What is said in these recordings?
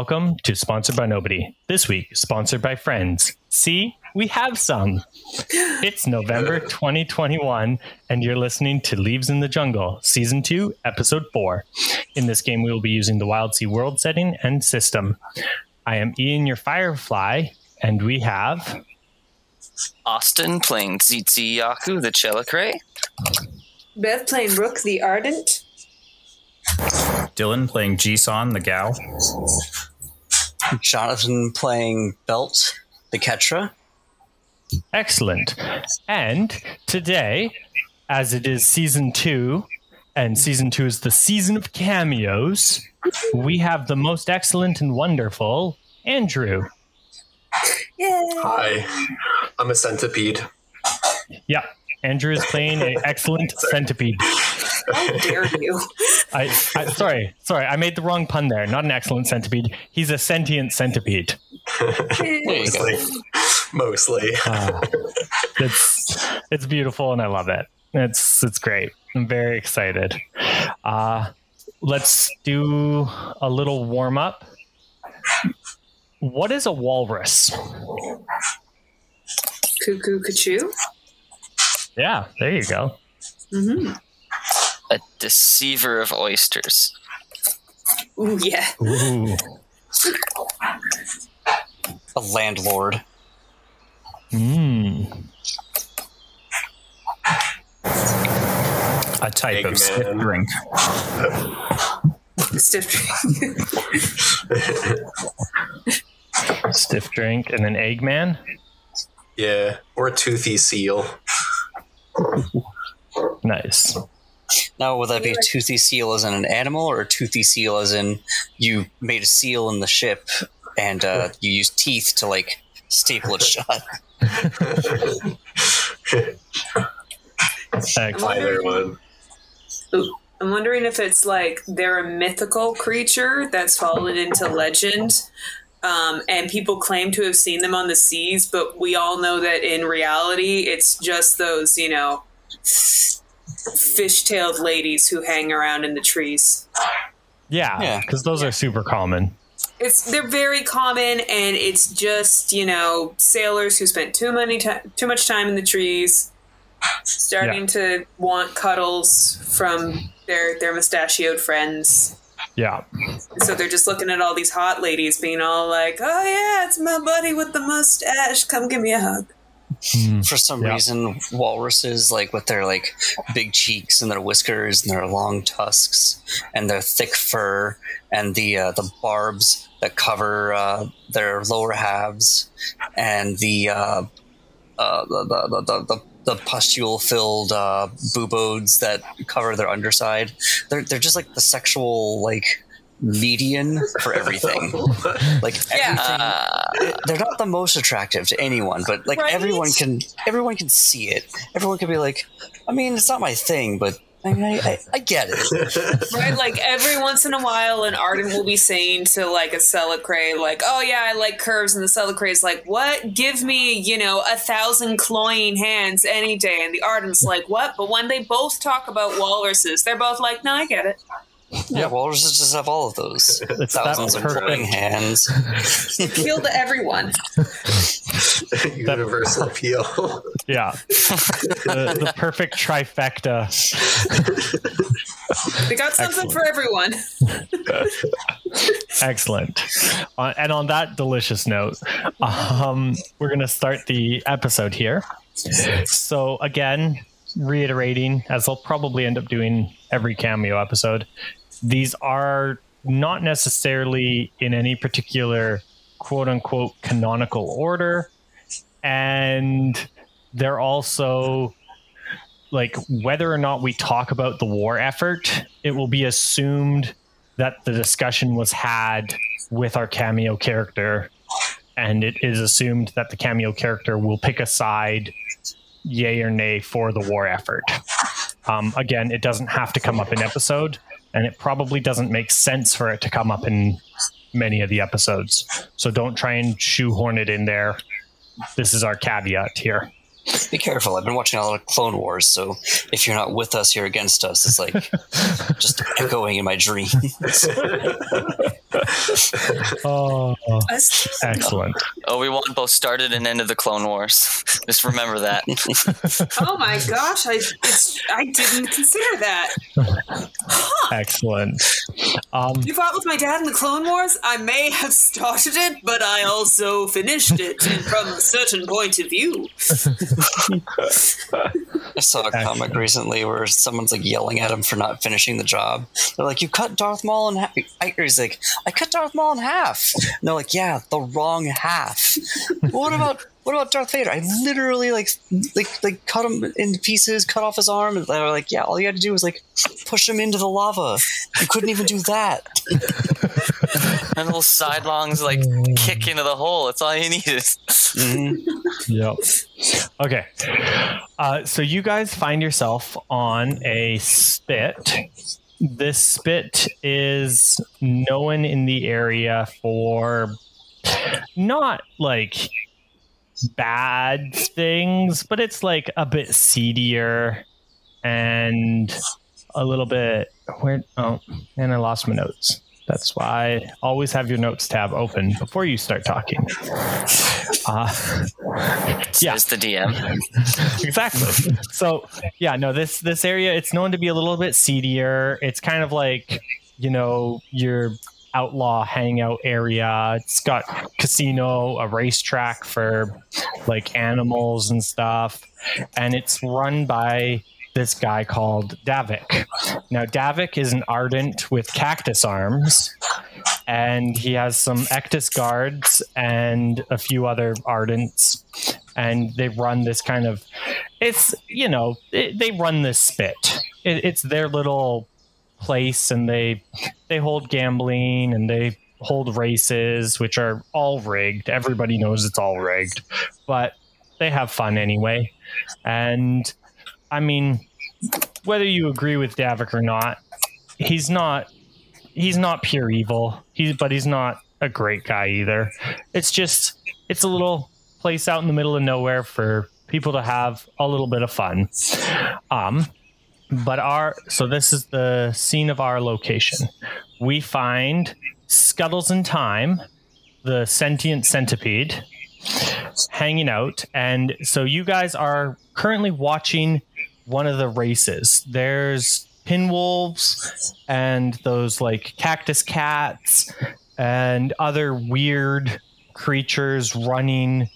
Welcome to Sponsored by Nobody. This week, sponsored by Friends. See, we have some. It's November 2021, and you're listening to Leaves in the Jungle, Season 2, Episode 4. In this game, we will be using the Wildsea world setting and system. I am Ian, your Firefly, and we have. Austin playing Tzitzi-Yaku, the Tzelicrae. Bev playing Rook the Ardent. Dylan playing Jisan, the Gau. Jonathan playing Belt, the Ketra. Excellent. And today, as it is season two, and season two is the season of cameos, we have the most excellent and wonderful Andrew. Yay! Hi, I'm a centipede. Yeah, Andrew is playing an excellent centipede. How dare you? I, I sorry, sorry, I made the wrong pun there. Not an excellent centipede. He's a sentient centipede. There you go. Mostly. Mostly. Ah, it's it's beautiful and I love it. It's it's great. I'm very excited. Uh, let's do a little warm up. What is a walrus? Cuckoo Cachoo. Yeah, there you go. Mm-hmm. A deceiver of oysters. Ooh, yeah. Ooh. A landlord. Mm. A type of Eggman. stiff drink. Stiff drink. Stiff drink and an Eggman. yeah, or a toothy seal. Nice. Now, would that be a toothy seal as in an animal, or a toothy seal as in you made a seal in the ship and uh, you used teeth to like staple it shut? Excellent. Either one. Ooh. I'm wondering if it's like they're a mythical creature that's fallen into legend. Um, and people claim to have seen them on the seas, but we all know that in reality, it's just those, you know, fish-tailed ladies who hang around in the trees. Yeah, Yeah. because those are super common. It's they're very common, and it's just you know sailors who spent too many ti too much time in the trees, starting Yeah. to want cuddles from their their mustachioed friends. Yeah. So they're just looking at all these hot ladies, being all like, "Oh yeah, it's my buddy with the mustache. Come give me a hug." Mm. For some Yeah. reason, walruses, like with their like big cheeks and their whiskers and their long tusks and their thick fur and the uh, the barbs that cover uh, their lower halves and the uh, uh, the, the, the, the, the the pustule-filled uh, boobodes that cover their underside. They're they're just like the sexual like median for everything. Like everything Uh, they're not the most attractive to anyone, but like Right? everyone can everyone can see it. Everyone can be like, I mean, it's not my thing, but I mean, I, I, I get it. Right? Like every once in a while, an Ardent will be saying to like a Tzelicrae, like, "Oh yeah, I like curves," and the Tzelicrae's like, "What? Give me, you know, a thousand cloying hands any day." And the Ardent's like, "What?" But when they both talk about walruses, they're both like, "No, I get it." Yeah, walruses just have all of those It's thousands of glowing hands. Appeal to everyone. Universal appeal. Yeah. the, the perfect trifecta. we got something Excellent. for everyone. Excellent. Uh, and on that delicious note, um, we're going to start the episode here. So, again, reiterating, as I'll probably end up doing every cameo episode, these are not necessarily in any particular quote unquote canonical order. And they're also like whether or not we talk about the war effort, it will be assumed that the discussion was had with our cameo character, and it is assumed that the cameo character will pick a side, yay or nay, for the war effort. Um, again, it doesn't have to come up in episode, and it probably doesn't make sense for it to come up in many of the episodes. So don't try and shoehorn it in there. This is our caveat here. Be careful. I've been watching a lot of Clone Wars, so if you're not with us, you're against us. It's like just echoing in my dreams. Oh, Us- excellent. Obi Wan both started and ended the Clone Wars. Just remember that. Oh my gosh, I it's I didn't consider that. Excellent. Um, You fought with my dad in the Clone Wars? I may have started it, but I also finished it from a certain point of view. I saw a comic recently where someone's like yelling at him for not finishing the job. They're like, "You cut Darth Maul in half." He's like, "I cut Darth Maul in half." And they're like, "Yeah, the wrong half." what about what about Darth Vader? I literally like like like cut him into pieces, cut off his arm, and they're like, "Yeah, all you had to do was like push him into the lava. You couldn't even do that." and little sidelongs like kick into the hole. That's all you needed. Mhm. Yep. Okay. Uh, so you guys find yourself on a spit. This spit is known in the area for not like bad things, but it's like a bit seedier and a little bit where oh and I lost my notes. That's why always have your notes tab open before you start talking. Uh, Yeah. Says the DM. exactly. So yeah, no, this this area it's known to be a little bit seedier. It's kind of like you know your outlaw hangout area. It's got casino, a racetrack for like animals and stuff, and it's run by this guy called Davik. Now Davik is an ardent with cactus arms, and he has some Ectus guards and a few other ardents, and they run this kind of it's you know it, they run this spit. It, it's their little place and they they hold gambling and they hold races which are all rigged. Everybody knows it's all rigged but they have fun anyway. And i mean whether you agree with davik or not he's not he's not pure evil he's but he's not a great guy either it's just it's a little place out in the middle of nowhere for people to have a little bit of fun. Um, but our so this is the scene of our location. We find Scuttles in Time, the sentient centipede, hanging out, and so you guys are currently watching one of the races. There's pinwolves and those like cactus cats and other weird creatures running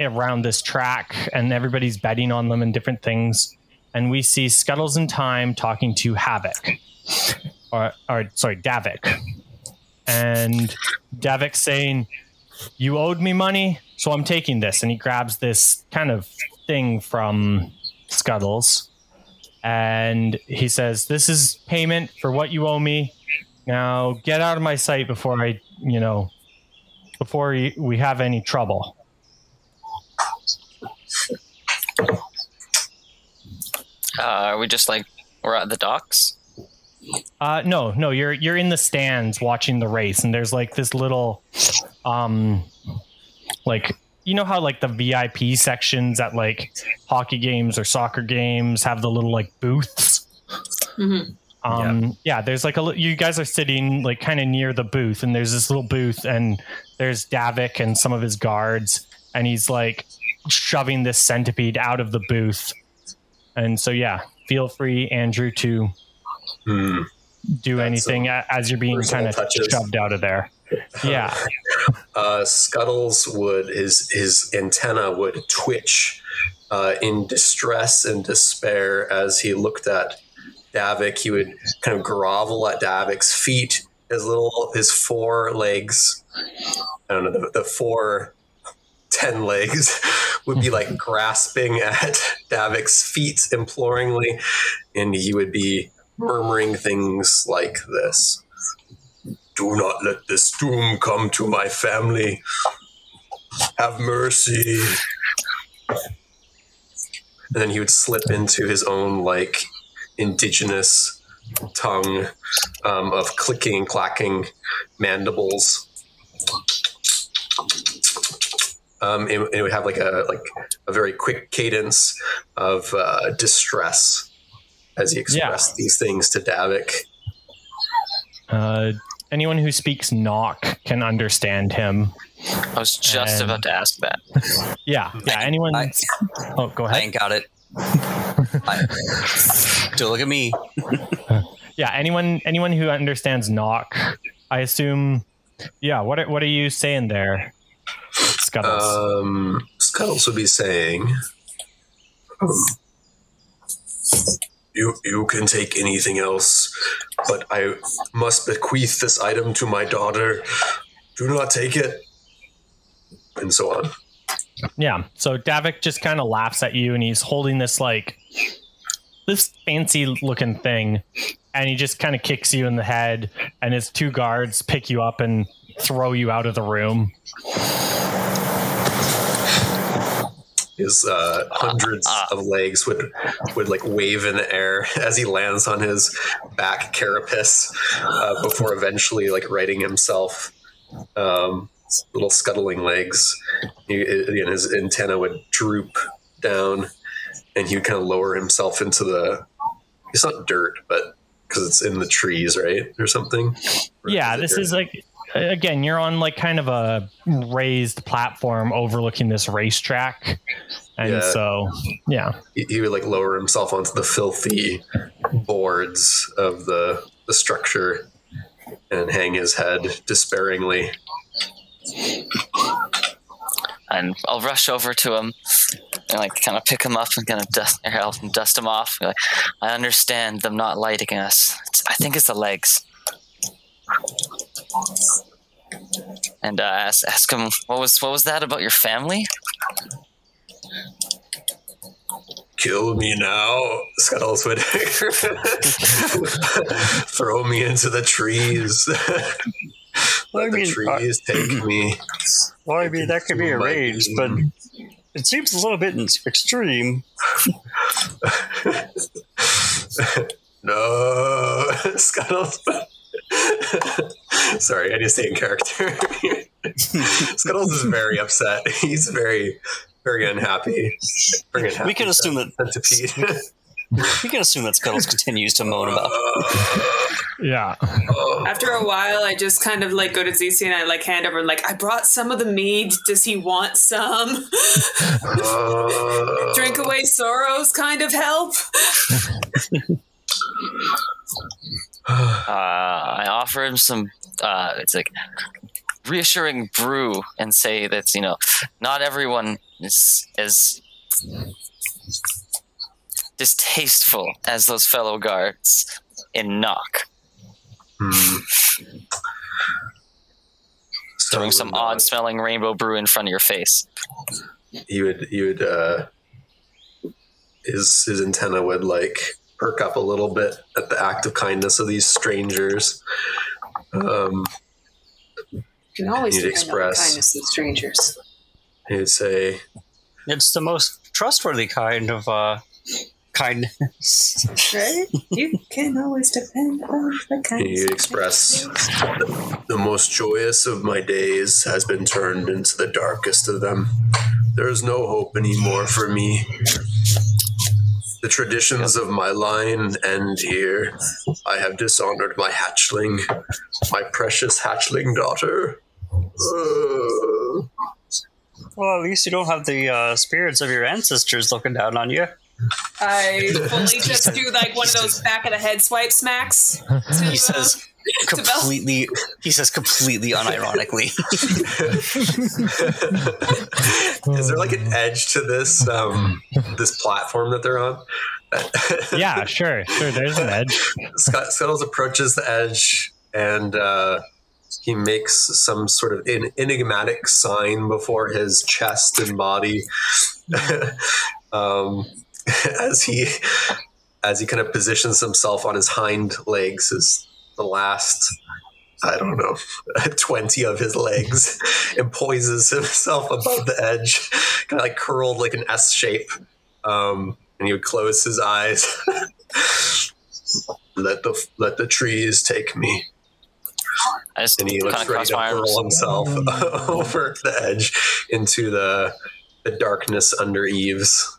around this track and everybody's betting on them and different things. And we see scuttles in time talking to havoc. Or, or sorry davik. And davik saying you owed me money so i'm taking this. And he grabs this kind of thing from scuttles and he says this is payment for what you owe me now get out of my sight before i you know before we- have any trouble Uh, are we just like we're at the docks? Uh, no, no, you're you're in the stands watching the race, and there's like this little, um, like you know how like the VIP sections at like hockey games or soccer games have the little like booths. Mhm. Um, yeah. there's like a you guys are sitting like kind of near the booth, and there's this little booth, and there's Davik and some of his guards, and he's like shoving this centipede out of the booth, and so yeah, feel free, Andrew, to Hmm. do That's anything a- as you're being kind of shoved out of there. Yeah. Uh, Scuttles would his his antenna would twitch uh, in distress and despair as he looked at Davik. He would kind of grovel at Davik's feet. His little his four legs, I don't know the, the four ten legs would be like grasping at Davik's feet imploringly, and he would be murmuring things like this. Do not let this doom come to my family. Have mercy. And then he would slip into his own, like, indigenous tongue um, of clicking and clacking mandibles. Um, it, it would have like a like a very quick cadence of uh, distress as he expressed these things to Davik. Uh, anyone who speaks knock can understand him. I was just And- about to ask that. Yeah, yeah. Anyone? I- oh, go I ahead. ain't got it. I, don't look at me. Yeah, anyone anyone who understands knock, I assume. Yeah, what are, what are you saying there, Scuttles? Um, Scuttles would be saying, um, "You you can take anything else, but I must bequeath this item to my daughter. Do not take it." And so on. yeah. So Davik just kind of laughs at you, and he's holding this like this fancy looking thing, and he just kind of kicks you in the head, and his two guards pick you up and throw you out of the room. His uh, hundreds of legs would would like wave in the air as he lands on his back carapace uh, before eventually like righting himself. Um, little scuttling legs. He, again, his antenna would droop down, and he would kind of lower himself into the. It's not dirt, but because it's in the trees, right, or something. Yeah, this dirt? is like again, you're on like kind of a raised platform overlooking this racetrack. And Yeah. so, yeah. he, he would like lower himself onto the filthy boards of the the structure and hang his head despairingly. and I'll rush over to him and like kind of pick him up and kind of dust or help him dust him off. Like, I understand them not lighting us. It's, I think it's the legs. And uh, ask, ask him what was what was that about your family? Kill me now, Scuttles would throw me into the trees. Let I mean, the trees take me. Well, I mean, that could be My arranged, but it seems a little bit extreme. No, Scuttles. Sorry, I just to stay in character. Scuttles is very upset. He's very, very unhappy. Very unhappy. We can assume that centipede. We can assume that Scuttles continues to moan about. Yeah. After a while, I just kind of like go to ZC and I like hand over like I brought some of the mead. Does he want some? Uh, Drink away sorrows kind of help. Uh, I offer him some. Uh, it's like reassuring brew and say that you know not everyone is as distasteful as those fellow guards in knock hmm. throwing some Someone, uh, odd smelling rainbow brew in front of your face he would he would uh his his antenna would like perk up a little bit at the act of kindness of these strangers um You can always You'd depend the express- kindness of strangers. he would say It's the most trustworthy kind of uh, kindness. Right? you can always depend on the kindness. You'd express the most joyous of my days has been turned into the darkest of them there is no hope anymore for me the traditions of my line end here. I have dishonored my hatchling, my precious hatchling daughter. Uh, Well, at least you don't have the uh, spirits of your ancestors looking down on you. I fully just do like one of those back of the head swipe smacks. To, He uh, says to Belt. completely. He says completely unironically. is there like an edge to this um, this platform that they're on? Yeah, sure. Sure. There's an edge. Scott Scuttles approaches the edge and uh, he makes some sort of en- enigmatic sign before his chest and body um, as he as he kind of positions himself on his hind legs as the last I don't know, 20 of his legs and poises himself above the edge, kind of like curled like an S shape. Um, and he would close his eyes. let the let the trees take me. And he kind looks of ready to hurl himself over the edge into the the darkness under eaves.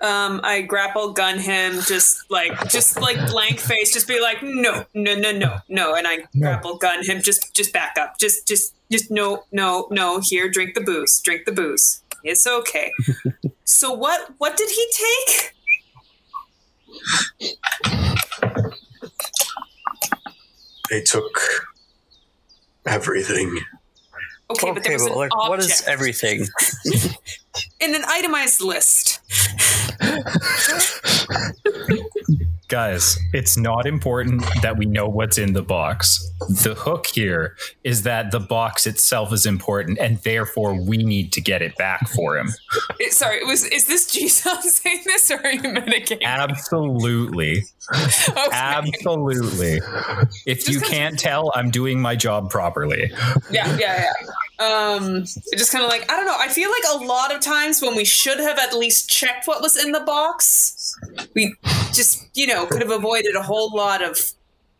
Um, I grapple gun him, just like just like blank face, just be like, no, no, no, no, no, and I grapple gun him, just just back up, just just just no, no, no. Here, drink the booze, drink the booze. It's okay. so what what did he take? They took everything. Okay, but there Okay, was but an like, what is everything? in an itemized list. Guys, it's not important that we know what's in the box. The hook here is that the box itself is important, and therefore we need to get it back for him. It, sorry, it was is this Jisan saying this or are you mitigating? Absolutely. Okay. Absolutely. If you can't tell, I'm doing my job properly. Yeah, yeah, yeah. Um, just kind of like I don't know. I feel like a lot of times when we should have at least checked what was in the box, we just you know could have avoided a whole lot of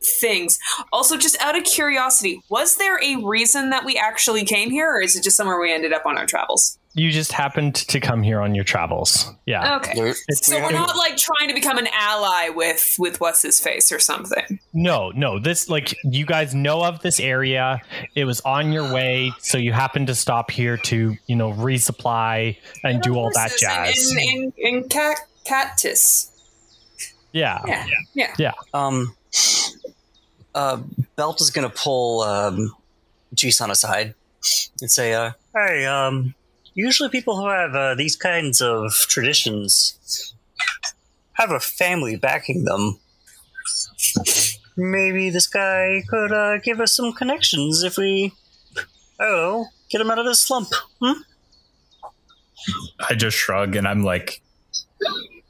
things. Also, just out of curiosity, was there a reason that we actually came here, or is it just somewhere we ended up on our travels? You just happened to come here on your travels. Yeah. Okay, There- so we're not like trying to become an ally with with what's his face or something. No, no. This like you guys know of this area. It was on your way, so you happened to stop here to you know resupply and do all that Horses jazz. in in, in cat, cactus. Yeah. Yeah, yeah. Yeah. Um, uh, Belt is gonna pull um, Jisan aside and say, uh, "Hey, um, usually people who have uh, these kinds of traditions have a family backing them. Maybe this guy could uh, give us some connections if we, I get him out of this slump. Hmm? I just shrug and I'm like,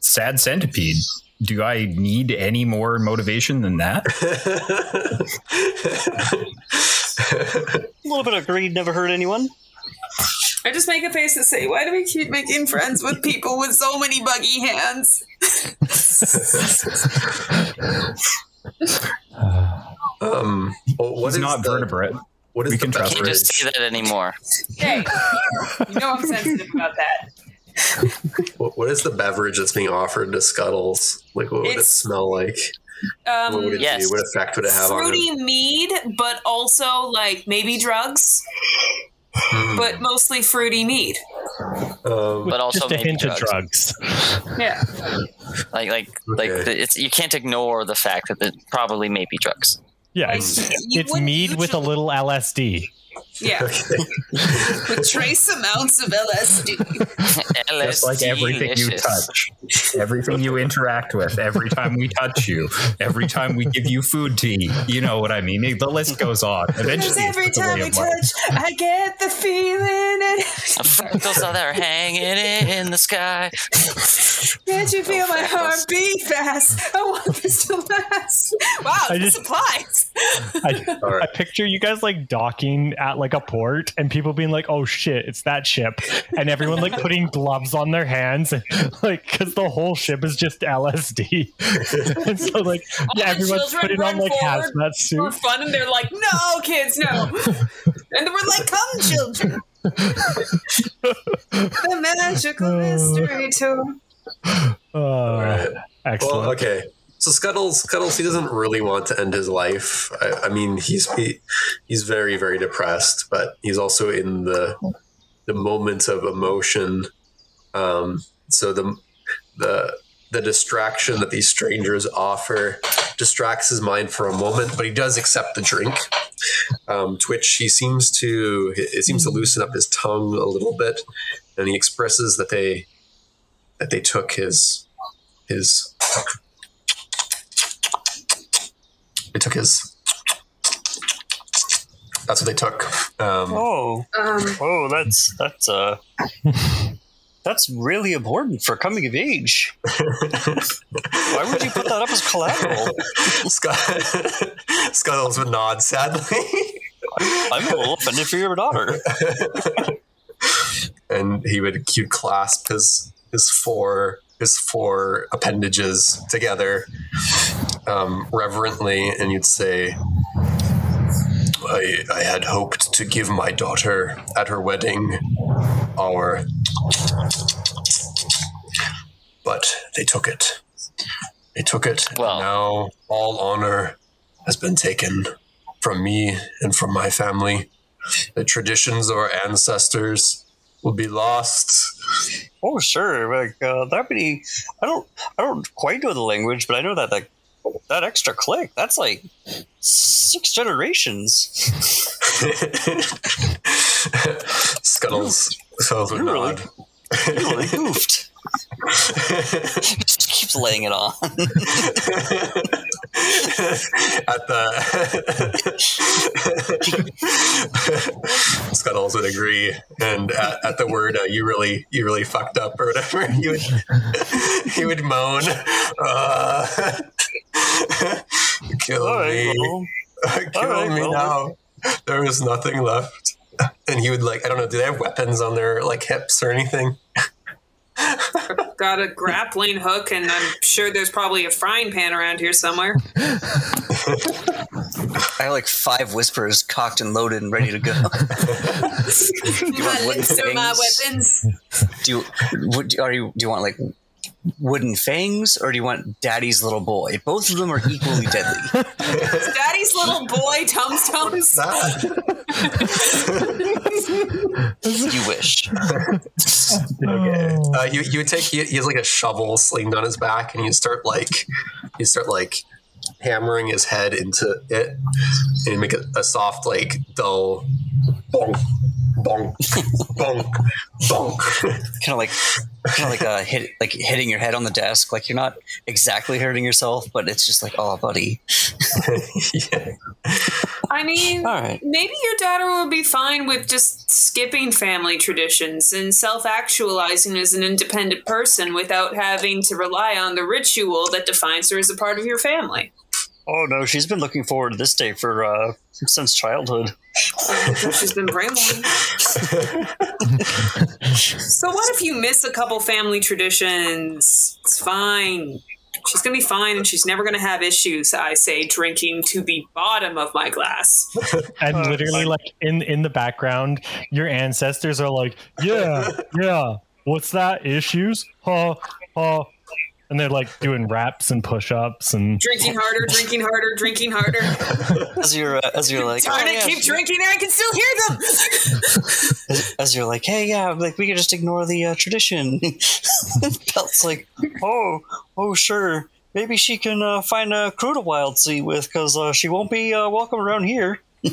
sad centipede. Do I need any more motivation than that? A little bit of greed never hurt anyone. I just make a face and say, "Why do we keep making friends with people with so many buggy hands?" um, well, what He's is not the, vertebrate. What is We the can trust Can't beverage? just say that anymore. Hey, you know I'm sensitive about that. What, what is the beverage that's being offered to Scuttles? Like, what would it smell like? what would Um, it yes. do? What effect would it have on fruity mead, but also like maybe drugs, Hmm. but mostly fruity mead. Um, But also just a maybe hint drugs. of drugs. Yeah, Like like like the, it's you can't ignore the fact that it probably may be drugs. Yeah, Like, it's, it's wouldn't mead with a little LSD. Yeah, with trace amounts of LSD. LSD Just like everything you touch, everything you interact with, every time we touch you, every time we give you food to eat. You know what I mean? The list goes on. Because Eventually, every it's just a time we of life. touch, I get the feeling, and Freckles are there hanging in the sky. can't you feel my heart beat fast? I want this to last. Wow, I this just- applies. I, All right. I picture you guys like docking at like a port and people being like, "Oh shit, it's that ship," and everyone like putting gloves on their hands, like because the whole ship is just LSD. and so like, yeah, the everyone's children putting on like forward hazmat for fun, and they're like, "No, kids, no." and we're like, "Come, children." the magical mystery tour. Uh, right. excellent. Well, okay. So Scuttles, Scuttles, he doesn't really want to end his life. I, I mean, he's he, he's very, very depressed, but he's also in the the moments of emotion. Um, so the the the distraction that these strangers offer distracts his mind for a moment, but he does accept the drink. Um, Twitch, he seems to it seems to loosen up his tongue a little bit, and he expresses that they that they took his his they took his that's what they took um, Oh, Um, oh, that's that's uh, that's really important for coming of age. Why would you put that up as collateral? Scut- scuttles would nod sadly I'm a little offended for your daughter. and he would he'd clasp his his four his four appendages together um, reverently and you'd say I, I had hoped to give my daughter at her wedding our but they took it. They took it. Well- now all honor has been taken from me and from my family. The traditions of our ancestors will be lost. Oh, sure. Like uh, that many. I don't. I don't quite know the language, but I know that like that extra click. That's like six generations. Scuttles Scuttles You really-. You really goofed. He just keeps laying it on. at the Scuttles would agree, and at, at the word uh, "you really, you really fucked up" or whatever, he would he would moan, uh, "Kill All right. me, Well, kill right, me well, now." There is nothing left, and he would like I don't know. Do they have weapons on their like hips or anything? Got a grappling hook, and I'm sure there's probably a frying pan around here somewhere. I have like five whispers cocked and loaded and ready to go. do you want wooden These my weapons. Do you, would, are you, do you want like wooden fangs or do you want daddy's little boy? Both of them are equally deadly. Daddy's little boy, Tombstones. That you wish. Okay. Uh, you you would take he, he has like a shovel slinged on his back, and you start like you start like hammering his head into it, and you make a, a soft like dull bonk bonk bonk bonk. Kind of like, kind of like uh, hit, like hitting your head on the desk. Like you're not exactly hurting yourself, but it's just like, oh, buddy. yeah. I mean, All right. maybe your daughter will be fine with just skipping family traditions and self actualizing as an independent person without having to rely on the ritual that defines her as a part of your family. Oh no, she's been looking forward to this day for uh, since childhood. She's been brainwashed. so, what if you miss a couple family traditions? It's fine. She's gonna be fine and she's never gonna have issues, I say, drinking to the bottom of my glass. And Uh, literally, like in in the background, your ancestors are like, "Yeah, yeah, what's that? Issues? Huh? Huh?" And they're like doing raps and push-ups and Drinking harder, drinking harder, drinking harder. As you're, uh, as you're like, Darn oh, it, yeah, keep drinking and I can still hear them. as, as you're like, hey, yeah, like we could just ignore the uh, tradition. Belt's like, Oh, oh sure. Maybe she can uh, find a crew to wild sea with because uh, she won't be uh, welcome around here.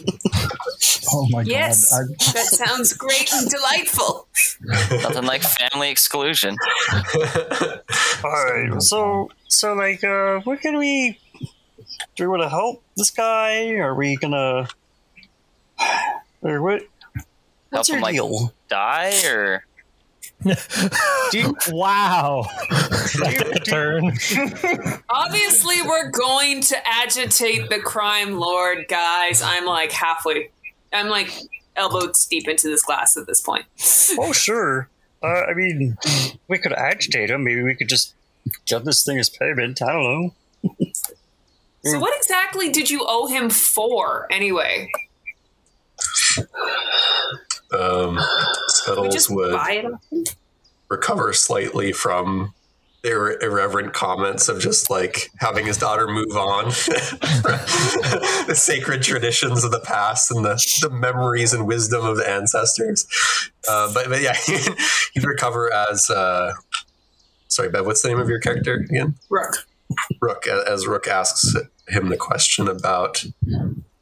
Oh my yes, god. I, that sounds great and delightful. Nothing like family exclusion. All right. So, so like, uh, what can we? Do we want to help this guy? Are we gonna? Or what? what's Help your him, like- deal? Die or Do you, wow, That's a turn. Obviously, we're going to agitate the crime lord, guys. I'm like halfway. I'm like elbows deep into this glass at this point. Oh, sure. Uh, I mean, we could agitate him. Maybe we could just give this thing as payment. I don't know. So, what exactly did you owe him for, anyway? Um, Scuttles would recover slightly from their irreverent comments of just like having his daughter move on. The sacred traditions of the past and the, the memories and wisdom of the ancestors. Uh, but, but yeah he'd recover as uh, sorry bev what's the name of your character again? Rook. rook as rook asks him the question about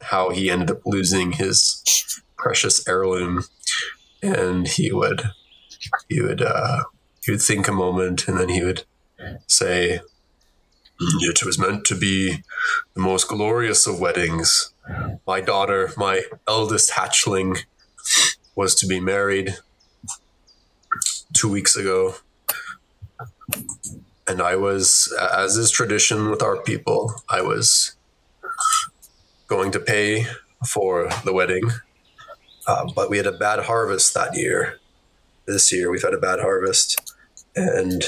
how he ended up losing his precious heirloom and he would he would uh, he would think a moment and then he would say it was meant to be the most glorious of weddings. My daughter my eldest hatchling was to be married two weeks ago. And i was as is tradition with our people i was going to pay for the wedding uh, but we had a bad harvest that year. This year we've had a bad harvest. And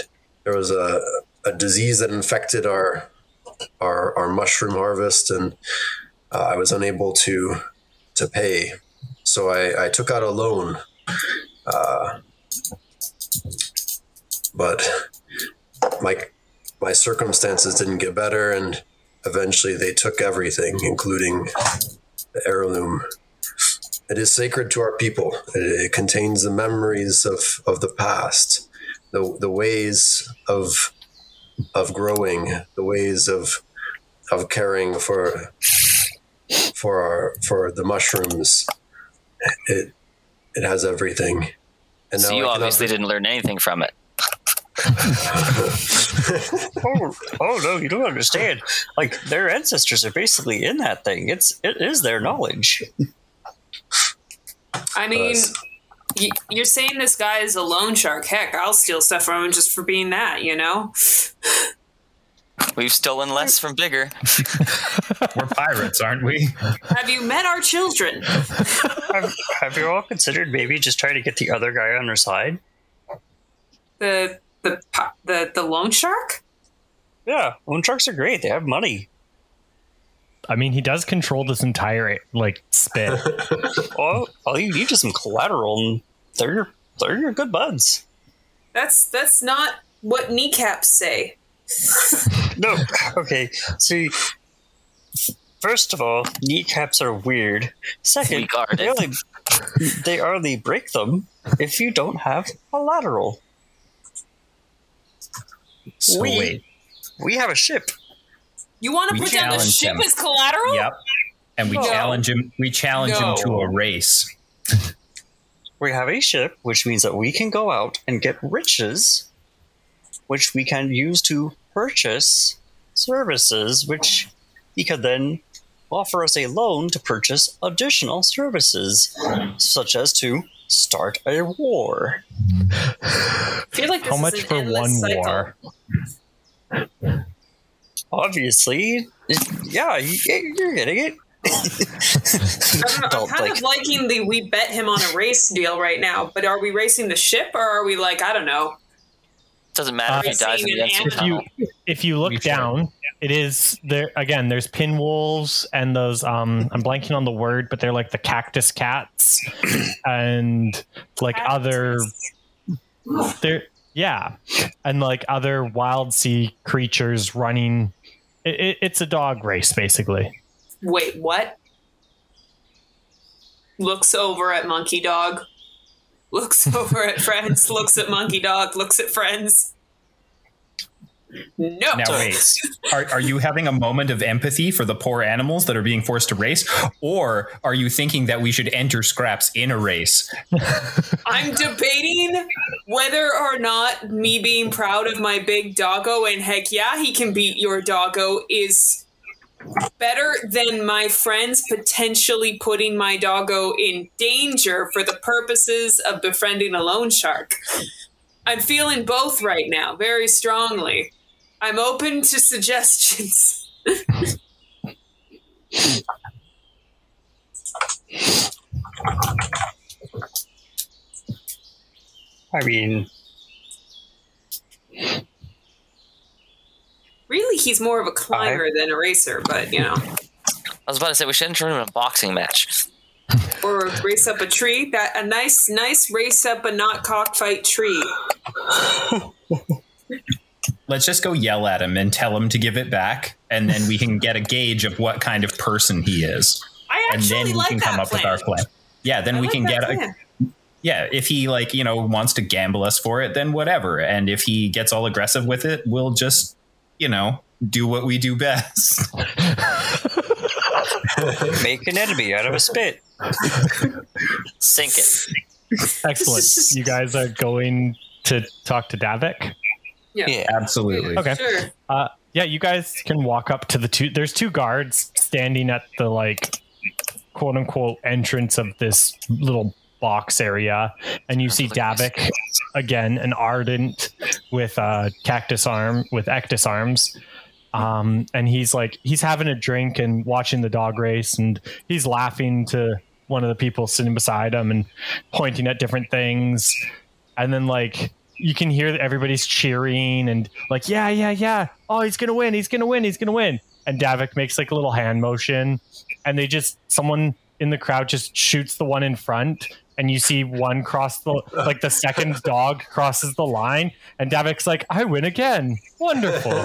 there was a, a disease that infected our our, our mushroom harvest. And uh, I was unable to to pay. So I, I took out a loan. Uh, but my my circumstances didn't get better, and eventually they took everything, including the heirloom. It is sacred to our people. It, it contains the memories of, of the past, the the ways of of growing, the ways of of caring for for our for the mushrooms. It it has everything. And So you I cannot obviously didn't learn anything from it. Oh, oh no, you don't understand. Like their ancestors are basically in that thing. It's it is their knowledge. I mean, y- you're saying this guy is a loan shark. Heck, I'll steal stuff from him just for being that, you know? We've stolen less from bigger. We're pirates, aren't we? Have you met our children? have, have you all considered maybe just trying to get the other guy on our side? The the the the loan shark? Yeah, loan sharks are great. They have money. I mean, he does control this entire like spit. All, all you need is some collateral, and they're your, they're your good buds. That's that's not what kneecaps say. No, okay. See, first of all, kneecaps are weird. Second, We they only they only break them if you don't have collateral. So We- wait. We have a ship. You want to We put down the ship him. as collateral? Yep. And we No. challenge him. We challenge No. him to a race. We have a ship, which means that we can go out and get riches, which we can use to purchase services, which he could then offer us a loan to purchase additional services, such as to start a war. I feel like this How is much an for one cycle. war? Obviously, yeah, you- you're getting it. I don't know, I'm kind like- of liking the we bet him on a race deal right now, but are we racing the ship or are we like, I don't know. Doesn't matter if he dies in the Uh, exit if you if you look We should. down, it is there again. There's pinwolves and those. Um, I'm blanking on the word, but they're like the cactus cats and like other. They're yeah, and like other wild sea creatures running. It, it, it's a dog race basically. Wait, what? Looks over at Monkey Dog. Looks over at friends. Looks at Monkey Dog. Looks at friends. No. Now wait, are, are you having a moment of empathy for the poor animals that are being forced to race, or are you thinking that we should enter scraps in a race? I'm debating whether or not me being proud of my big doggo and heck yeah, he can beat your doggo is better than my friends potentially putting my doggo in danger for the purposes of befriending a loan shark. I'm feeling both right now, very strongly. I'm open to suggestions. I mean, Really, he's more of a climber than a racer, but you know. I was about to say we should enter him in a boxing match. or race up a tree. That a nice, nice race up a not cockfight tree. Let's just go yell at him and tell him to give it back, and then we can get a gauge of what kind of person he is, I and actually then we like can that come up plan. with our plan. Yeah, then I we like can that get a, yeah, if he like, you know, wants to gamble us for it, then whatever. And if he gets all aggressive with it, we'll just, you know, do what we do best. make an enemy out of a spit. Sink it. Excellent. you guys are going to talk to Davik. Yeah. Yeah. Absolutely. Okay. Sure. Uh, yeah, you guys can walk up to the two. There's two guards standing at the like quote unquote entrance of this little box area, and you see Davik again, an ardent with uh, cactus arm with ectus arms. Um, and he's like he's having a drink and watching the dog race, and he's laughing to one of the people sitting beside him and pointing at different things, and then like you can hear that everybody's cheering and like, yeah, yeah, yeah. Oh, he's gonna win. He's gonna win. He's gonna win. And Davik makes like a little hand motion, and they just someone in the crowd just shoots the one in front, and you see one cross the like the second dog crosses the line, and Davik's like, "I win again! Wonderful!"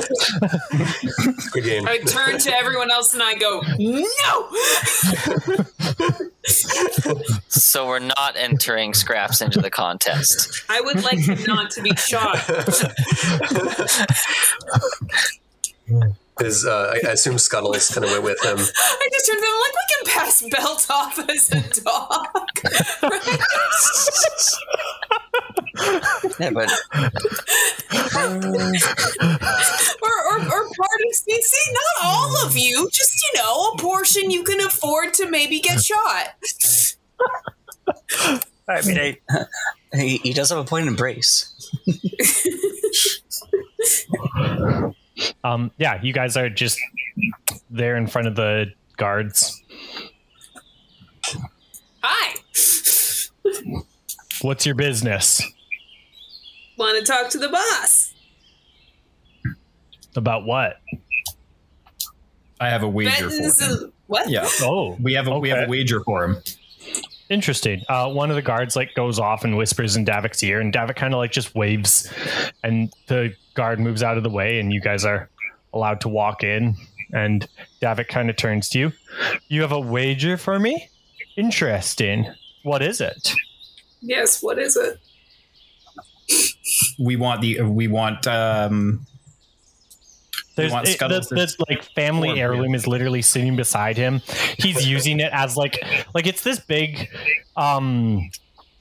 Good game. I turn to everyone else and I go, no. So we're not entering scraps into the contest. I would like him not to be shot. His, uh, I I assume Scuttles kind of went with him. I just turned to them like we can pass belt off as a dog. Yeah, but or, or, or part of Tzitzi, not all of you, just you know, a portion you can afford to maybe get shot. I mean, I, he, he does have a point in brace. um, yeah, you guys are just there in front of the guards. Hi. What's your business? Want to talk to the boss? About what? I have a wager for him. and- what? Yeah, Oh, we have a we have a wager for him. Interesting. Uh, one of the guards like goes off and whispers in Davik's ear, and Davik kind of like just waves, and the guard moves out of the way, and you guys are allowed to walk in. And Davik kind of turns to you. You have a wager for me? Interesting. What is it? Yes, what is it? We want the we want um There's want it, the, Scuttles the, like family heirloom is literally sitting beside him. He's using it as like like it's this big, um,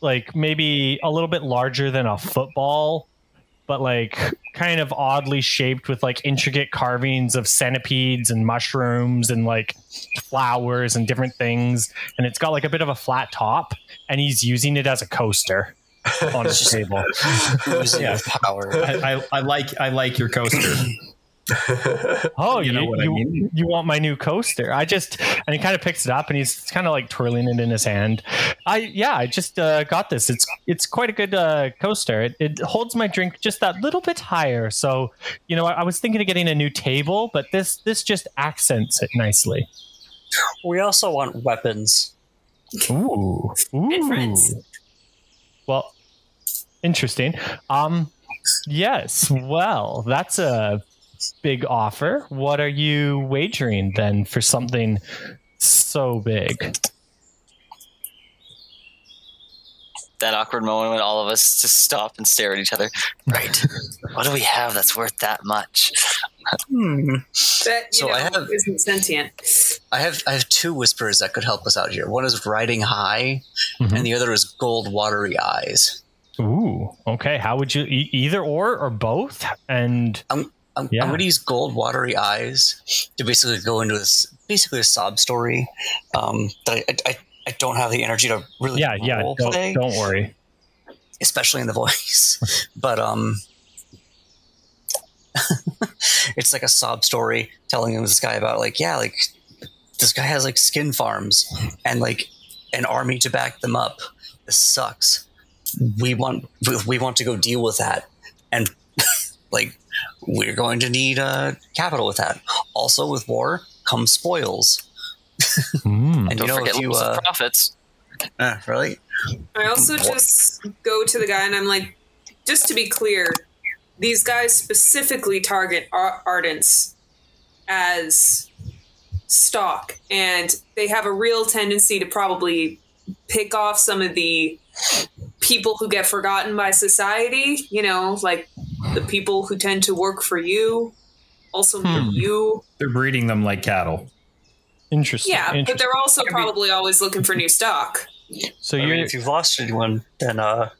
like maybe a little bit larger than a football, but like kind of oddly shaped with like intricate carvings of centipedes and mushrooms and like flowers and different things. And it's got like a bit of a flat top, and he's using it as a coaster on his table. Yeah. power. I, I, I like I like your coaster. Oh, You you know what I mean? you want my new coaster? I just and he kind of picks it up and he's kind of like twirling it in his hand. I yeah, I just uh, got this. It's it's quite a good uh, coaster. It, it holds my drink just that little bit higher. So you know, I, I was thinking of getting a new table, but this this just accents it nicely. We also want weapons. Ooh, ooh. And friends. Well, interesting. Um, yes. Well, that's a big offer. What are you wagering then for something so big? That awkward moment when all of us just stop and stare at each other. Right. what do we have that's worth that much? Hmm. That you So know, I have- isn't sentient. I have I have two whispers that could help us out here. One is riding high, Mhm. and the other is gold watery eyes. Ooh. Okay. How would you e- either or or both? And I'm, Yeah. I'm going to use gold watery eyes to basically go into this basically a sob story um, that I, I, I don't have the energy to really yeah, yeah. Don't, play, don't worry. especially in the voice. but um, it's like a sob story telling him this guy about like yeah like this guy has like skin farms and like an army to back them up. This sucks. We want we, we want to go deal with that and like we're going to need uh, capital with that. Also, with war come spoils. Mm. And Don't you know, forget if you uh, profits. uh, really, I also just go to the guy and I'm like, just to be clear, these guys specifically target Ar- Ardents as stock, and they have a real tendency to probably pick off some of the people who get forgotten by society. You know, like the people who tend to work for you, also near Hmm. you. They're breeding them like cattle. Interesting. Yeah, but they're also probably always looking for new stock. so I you're mean, if you've lost anyone, then uh,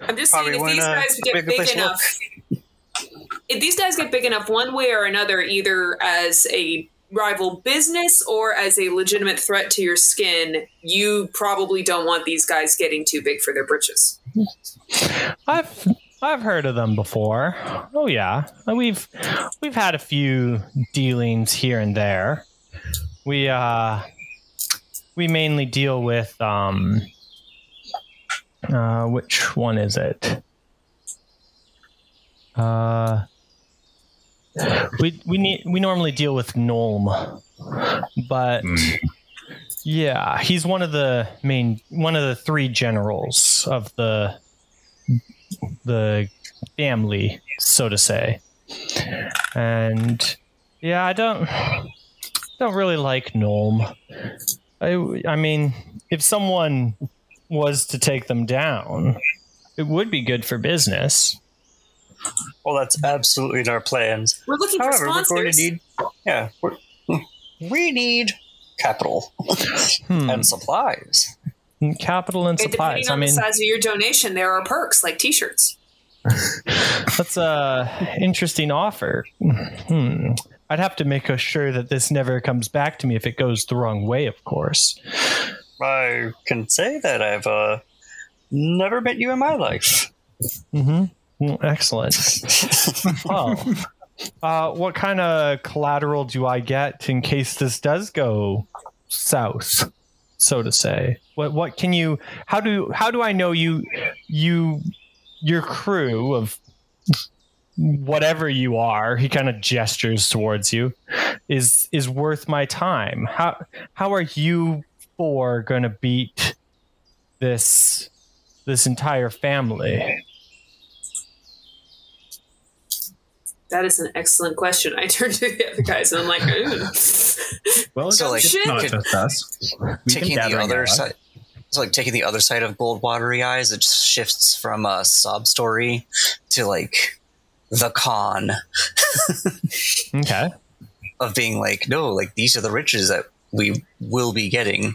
I'm just saying, if these uh, guys get big place to look. enough, if these guys get big enough, one way or another, either as a rival business or as a legitimate threat to your skin, you probably don't want these guys getting too big for their britches. I've I've heard of them before. Oh yeah, we've we've had a few dealings here and there. We uh we mainly deal with um uh which one is it? Uh we we need we normally deal with Nulm, but Mm. Yeah, he's one of the main, one of the three generals of the the family, so to say. And yeah, I don't don't really like Nulm. I I mean, if someone was to take them down, it would be good for business. Well, that's absolutely in our plans. We're looking However, for we're sponsors. going to need, yeah, we're, need capital Hmm. and supplies. Capital and Okay, supplies. depending I on mean, the size of your donation, there are perks like T-shirts. That's a interesting offer. Hmm. I'd have to make sure that this never comes back to me if it goes the wrong way, of course. I can say that I've uh, never met you in my life. Mm-hmm. Excellent. well, uh, what kind of collateral do I get in case this does go south, so to say? What what can you? How do how do I know you you your crew of whatever you are? He kind of gestures towards you. Is is worth my time? How how are you four going to beat this this entire family? That is an excellent question. I turn to the other guys and I'm like, ooh. Well, So, like, it's shit. not just us. We've been taking the other side. It's like taking the other side of Gold Watery Eyes. It just shifts from a sob story to like the con Okay. of being like, no, like these are the riches that we will be getting.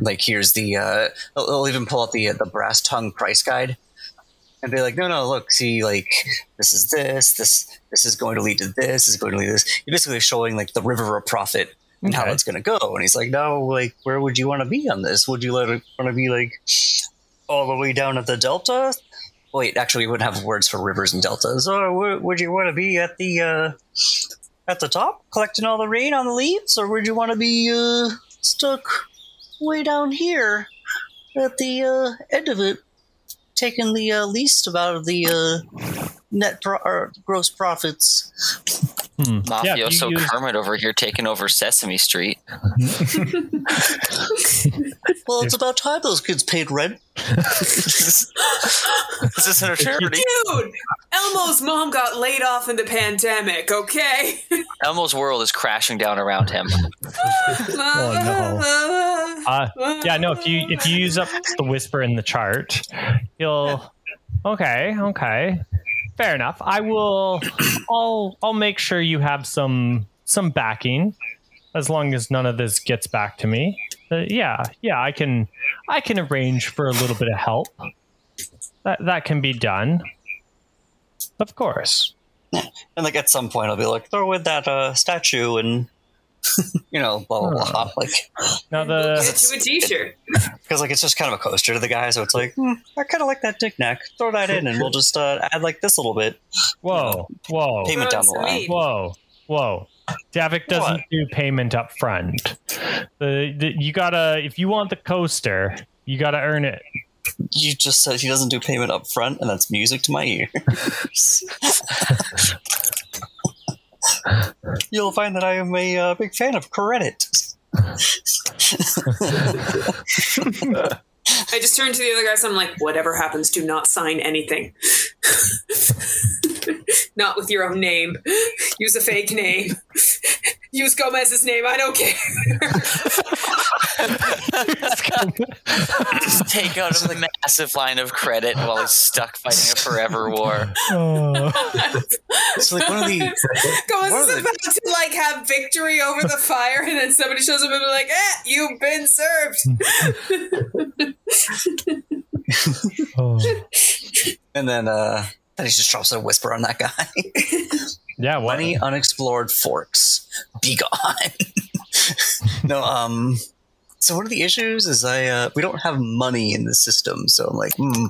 like here's the. uh They'll, they'll even pull out the uh, the brass tongue price guide and be like, no, no, look, see, like this is this, this, this is going to lead to this, this is going to lead to this. You're basically showing like the river of profit and how it's going to go. And he's like, no, like, where would you want to be on this? Would you let it want to be like all the way down at the delta? Wait, actually, we wouldn't have words for rivers and deltas. Or would- would you want to be at the uh, at the top, collecting all the rain on the leaves, or would you want to be uh, stuck way down here at the uh, end of it, taking the uh, least amount of the uh, net pro- or gross profits? Hmm. Yeah, if Mafioso you use- Kermit over here taking over Sesame Street. Well, it's about time those kids paid rent. this isn't a charity. Dude, Elmo's mom got laid off in the pandemic, okay? Elmo's world is crashing down around him. Oh, Uh, yeah, no. If you if you use up the whisper in the chart, you'll. Okay, okay, fair enough. I will. I'll I'll make sure you have some some backing, as long as none of this gets back to me. Uh, yeah, yeah, I can I can arrange for a little bit of help. That that can be done. Of course. And like at some point, I'll be like, throw in that uh, statue and. You know, blah blah blah. Like, Now We'll the get you a t-shirt. because like it's just kind of a coaster to the guy, so it's like, hmm, I kind of like that knickknack. Throw that in, and we'll just uh, add like this little bit. whoa whoa Payment down the Throw in some line. Whoa, whoa. Davik doesn't What? do payment up front. The, the you gotta if you want the coaster, you gotta earn it. You just said he doesn't do payment up front, and that's music to my ears. You'll find that I am a uh, big fan of credit. I just turned to the other guys and I'm like, whatever happens, do not sign anything. not with your own name. Use a fake name. Use Gomez's name. I don't care. Just take out a massive line of credit while he's stuck fighting a forever war. So like one of the Gomez One of is the- about to like have victory over the fire, and then somebody shows up and be like, "Eh, you've been served." Oh. and then uh then he just drops a whisper on that guy. Yeah, what? Money unexplored forks. Be gone. no, um so one of the issues is I uh we don't have money in the system, so I'm like, hmm,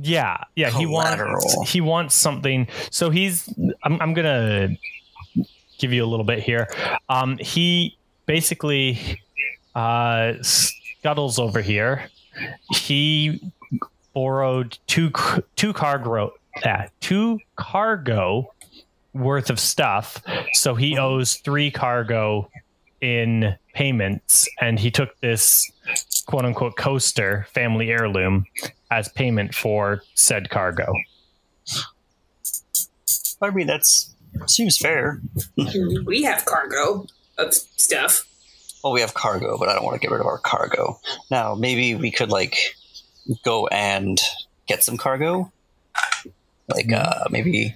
Yeah, yeah. He wants he wants something. So he's. I'm, I'm gonna give you a little bit here. Um, he basically uh, scuttles over here. He borrowed two two cargo uh, two cargo worth of stuff, so he owes three cargo in payments, and he took this quote unquote coaster family heirloom as payment for said cargo. I mean, that's seems fair. We have cargo of stuff. Well, we have cargo, but I don't want to get rid of our cargo. Now, maybe we could like go and get some cargo. Like uh, maybe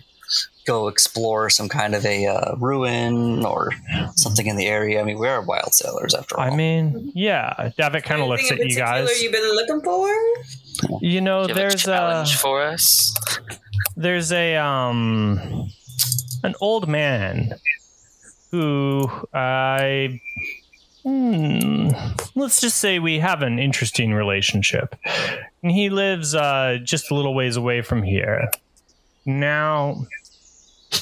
go explore some kind of a uh, ruin or something in the area. I mean, we are wild sailors after all. I mean, yeah, Davik kind of looks Anything at in you particular guys. You've been looking for? You know, you have a there's a challenge for us. there's a um an old man who I hmm, let's just say we have an interesting relationship. And he lives uh just a little ways away from here. Now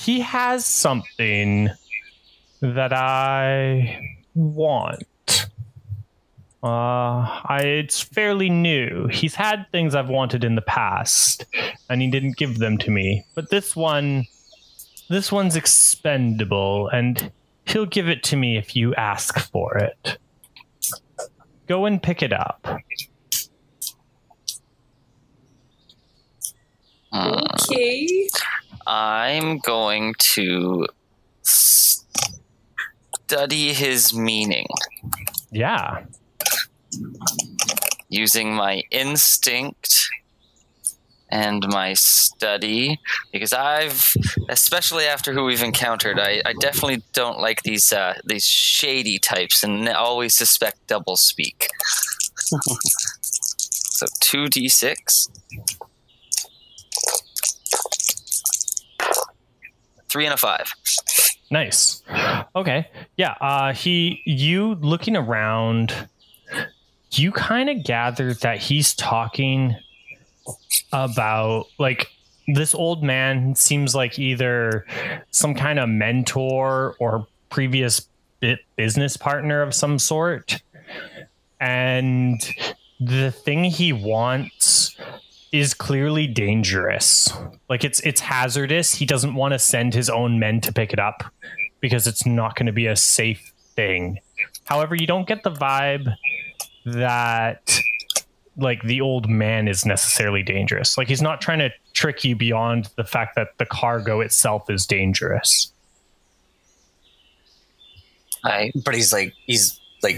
he has something that I want. Uh, I, it's fairly new. He's had things I've wanted in the past, and he didn't give them to me. But this one, this one's expendable, and he'll give it to me if you ask for it. Go and pick it up. Hmm. Okay. I'm going to study his meaning Yeah. using my instinct and my study because I've, especially after who we've encountered, I, I definitely don't like these uh, these shady types and always suspect double speak. so two d six. Three and a five. Nice. Okay. Yeah. Uh, he, you looking around, you kind of gather that he's talking about like this old man seems like either some kind of mentor or previous business partner of some sort. And the thing he wants is clearly dangerous. Like it's it's hazardous. He doesn't want to send his own men to pick it up because it's not going to be a safe thing. However, you don't get the vibe that like the old man is necessarily dangerous. Like he's not trying to trick you beyond the fact that the cargo itself is dangerous. I but he's like he's like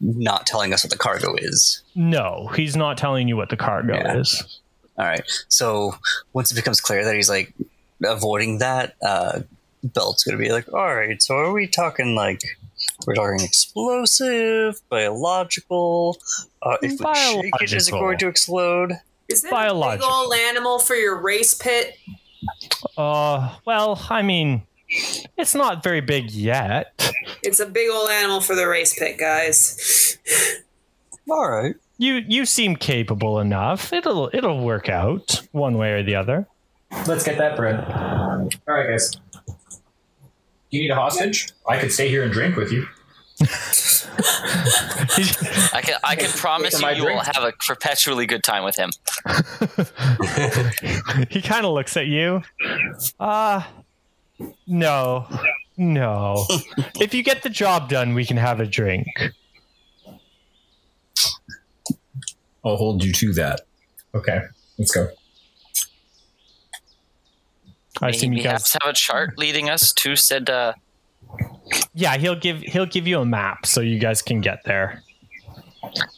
not telling us what the cargo is. No, he's not telling you what the cargo Yeah. is. All right. So once it becomes clear that he's like avoiding that, uh, Belt's gonna be like, "All right. So are we talking like we're talking explosive, biological? Uh, if we shake it, is it going to explode? Is that a big old animal for your race pit? Uh, well, I mean, it's not very big yet. It's a big old animal for the race pit, guys. All right. You you seem capable enough. It'll it'll work out one way or the other. Let's get that bread. All right, guys. You need a hostage? I could stay here and drink with you. I can I can promise you my you will have a perpetually good time with him. he kind of looks at you. Uh no. No. if you get the job done, we can have a drink. I'll hold you to that. Okay, let's go. I Maybe assume you we have guys have a chart leading us to said uh, Yeah, he'll give he'll give you a map so you guys can get there.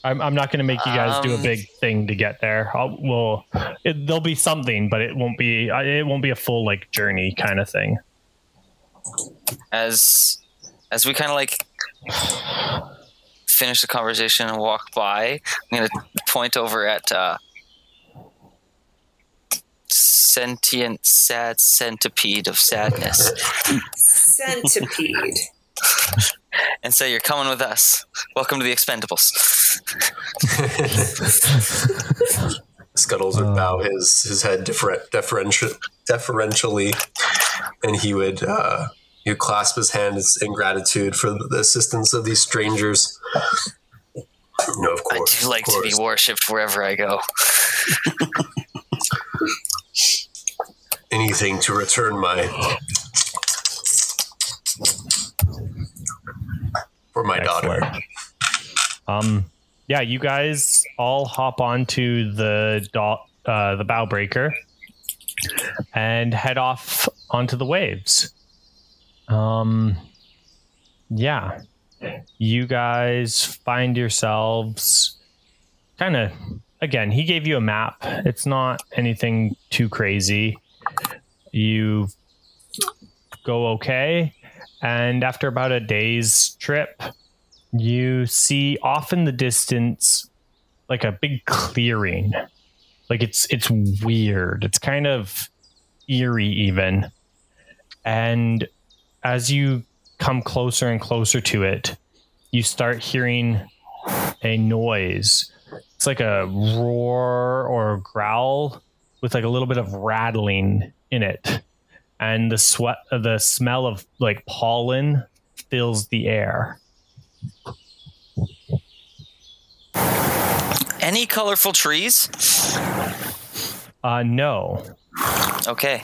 I'm, I'm not going to make you guys do a Um, big thing to get there. I'll, we'll it, there'll be something, but it won't be uh, it won't be a full like journey kind of thing. as as we kind of like finish the conversation and walk by. I'm gonna point over at uh, sentient sad centipede of sadness Centipede. and say you're coming with us. Welcome to the Expendables. Scuttles would bow his his head different deferential, deferentially, and he would uh, he would clasp his hands in gratitude for the assistance of these strangers. No, of course. I do like to be worshipped wherever I go. anything to return my for for my daughter. Um, yeah, you guys all hop onto the do- uh, the bow breaker and head off onto the waves. Um, yeah, you guys find yourselves kind of again. He gave you a map. It's not anything too crazy. You go okay, and after about a day's trip, you see off in the distance like a big clearing like it's it's weird it's kind of eerie even and as you come closer and closer to it you start hearing a noise it's like a roar or a growl with like a little bit of rattling in it and the sweat the smell of like pollen fills the air Any colorful trees? uh no Okay.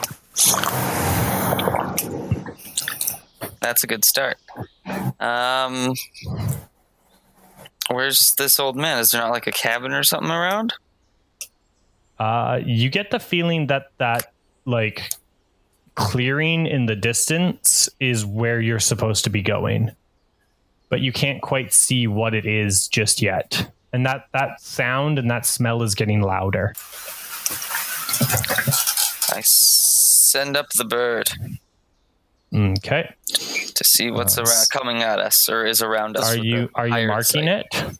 That's a good start. Um, where's this old man? Is there not like a cabin or something around? Uh, you get the feeling that that like clearing in the distance is where you're supposed to be going, but you can't quite see what it is just yet. And that that sound and that smell is getting louder. I send up the bird Okay. to see what's Uh, around, coming at us or is around us. Are you are you marking sight. it?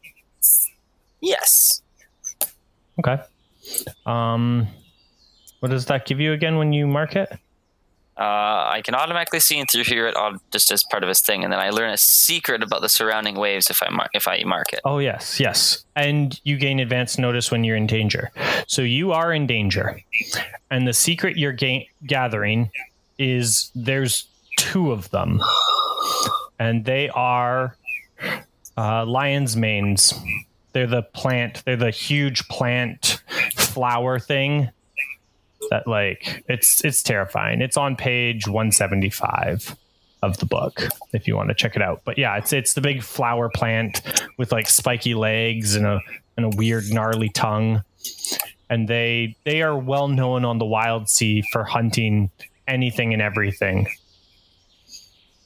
Yes. Okay. Um, what does that give you again when you mark it? Uh, I can automatically see and through here it all just as part of his thing, and then I learn a secret about the surrounding waves if I mar- if I mark it. Oh yes, yes. And you gain advance notice when you're in danger. So you are in danger. And the secret you're ga- gathering is there's two of them. And they are uh, lion's manes. They're the plant, they're the huge plant flower thing that like it's it's terrifying. It's on page 175 of the book if you want to check it out. But yeah, it's it's the big flower plant with like spiky legs and a and a weird gnarly tongue. And they they are well known on the Wildsea for hunting anything and everything.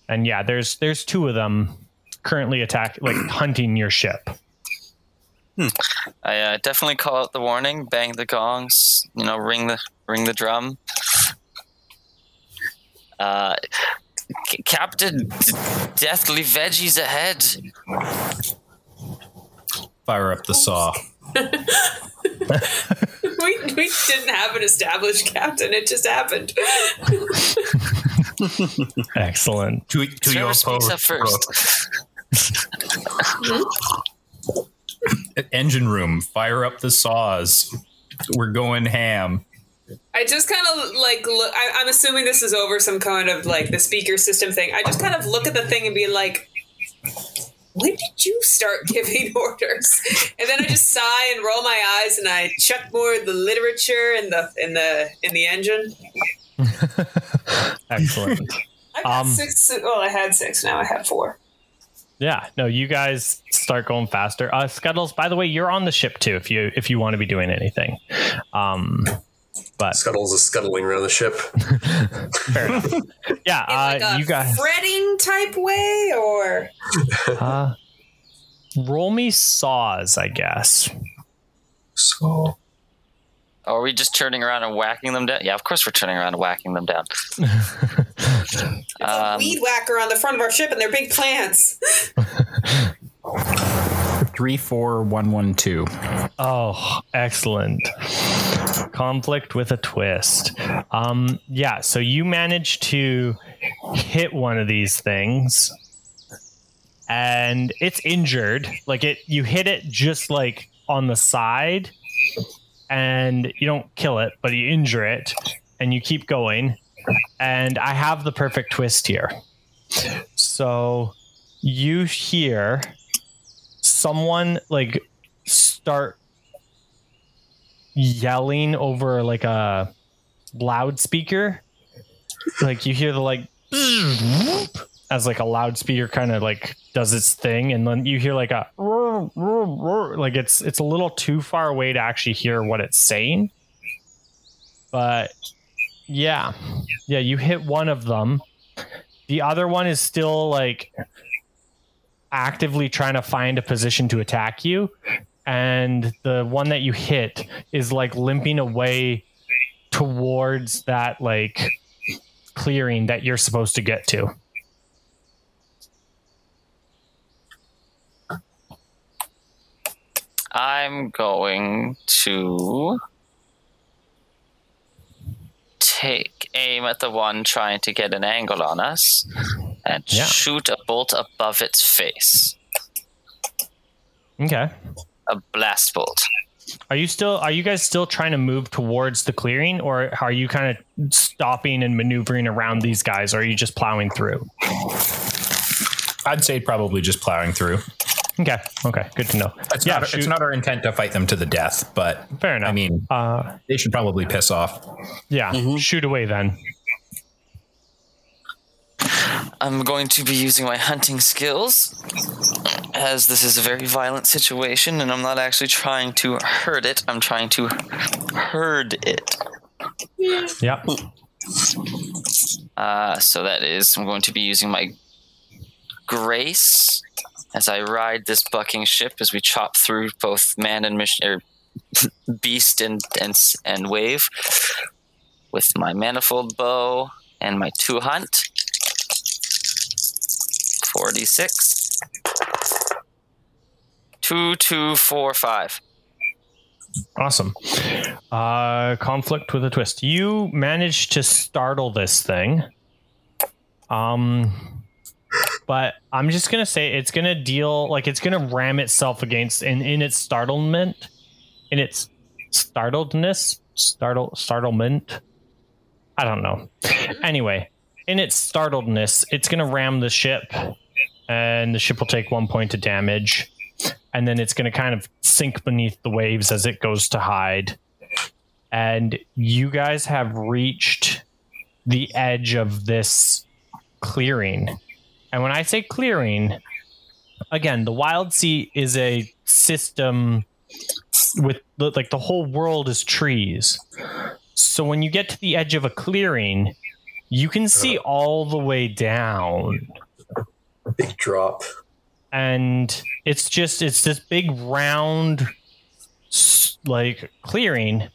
And yeah, there's there's two of them currently attack like hunting your ship. I uh, definitely call out the warning, bang the gongs, you know, ring the ring the drum. Uh, C- Captain, D- deathly veggies ahead. Fire up the saw. We, we didn't have an established captain. It just happened. Excellent. To, to your speaks up first. engine room. Fire up the saws. We're going ham. I just kind of like look. I, I'm assuming this is over some kind of like the speaker system thing. I just kind of look at the thing and be like, "When did you start giving orders?" And then I just sigh and roll my eyes and I chuck more the literature in the in the in the engine. Excellent. I got Um, six. Well, I had six. Now I have four. Yeah, no, you guys start going faster. Uh, Scuttles, by the way, you're on the ship too if you if you want to be doing anything. Um, but Scuttles is scuttling around the ship. fair enough. Yeah, In like uh, a you guys fretting type way, or uh, roll me saws, I guess. So Are we just turning around and whacking them down? Yeah, of course we're turning around and whacking them down. a Um, weed whacker on the front of our ship, and they're big plants. Three, four, one, one, two. Oh, excellent. Conflict with a twist. Um, yeah, so you managed to hit one of these things and it's injured. Like it you hit it just like on the side and you don't kill it, but you injure it and you keep going. And I have the perfect twist here. So you hear someone like start yelling over like a loudspeaker. Like you hear the like as like a loudspeaker kind of like does its thing and then you hear like a like it's it's a little too far away to actually hear what it's saying. But yeah. Yeah you hit one of them. The other one is still like actively trying to find a position to attack you and the one that you hit is like limping away towards that like clearing that you're supposed to get to. I'm going to take aim at the one trying to get an angle on us and Yeah. shoot a bolt above its face. okay A blast bolt. Are you still? Are you guys still trying to move towards the clearing, or are you kind of stopping and maneuvering around these guys, or are you just plowing through? I'd say probably just plowing through. Okay, okay, good to know. It's, yeah, not, shoot. it's not our intent to fight them to the death, but fair enough. I mean, uh, they should probably piss off. yeah, shoot away then. I'm going to be using my hunting skills as this is a very violent situation and I'm not actually trying to hurt it, I'm trying to herd it. Yeah, Uh, so that is, I'm going to be using my grace as I ride this bucking ship as we chop through both man and mission, or beast and, and and wave with my manifold bow and my two hunt. Forty six. Two, two, four, five. awesome. Uh, conflict with a twist. You managed to startle this thing. Um, but I'm just gonna say it's gonna deal like it's gonna ram itself against in in its startlement, in its startledness, startle startlement. I don't know. Anyway, in its startledness, it's gonna ram the ship, and the ship will take one point of damage, and then it's gonna kind of sink beneath the waves as it goes to hide. And you guys have reached the edge of this clearing. And when I say clearing, again, the Wildsea is a system with like the whole world is trees. So when you get to the edge of a clearing, you can see all the way down. Big drop. And it's just it's this big round like clearing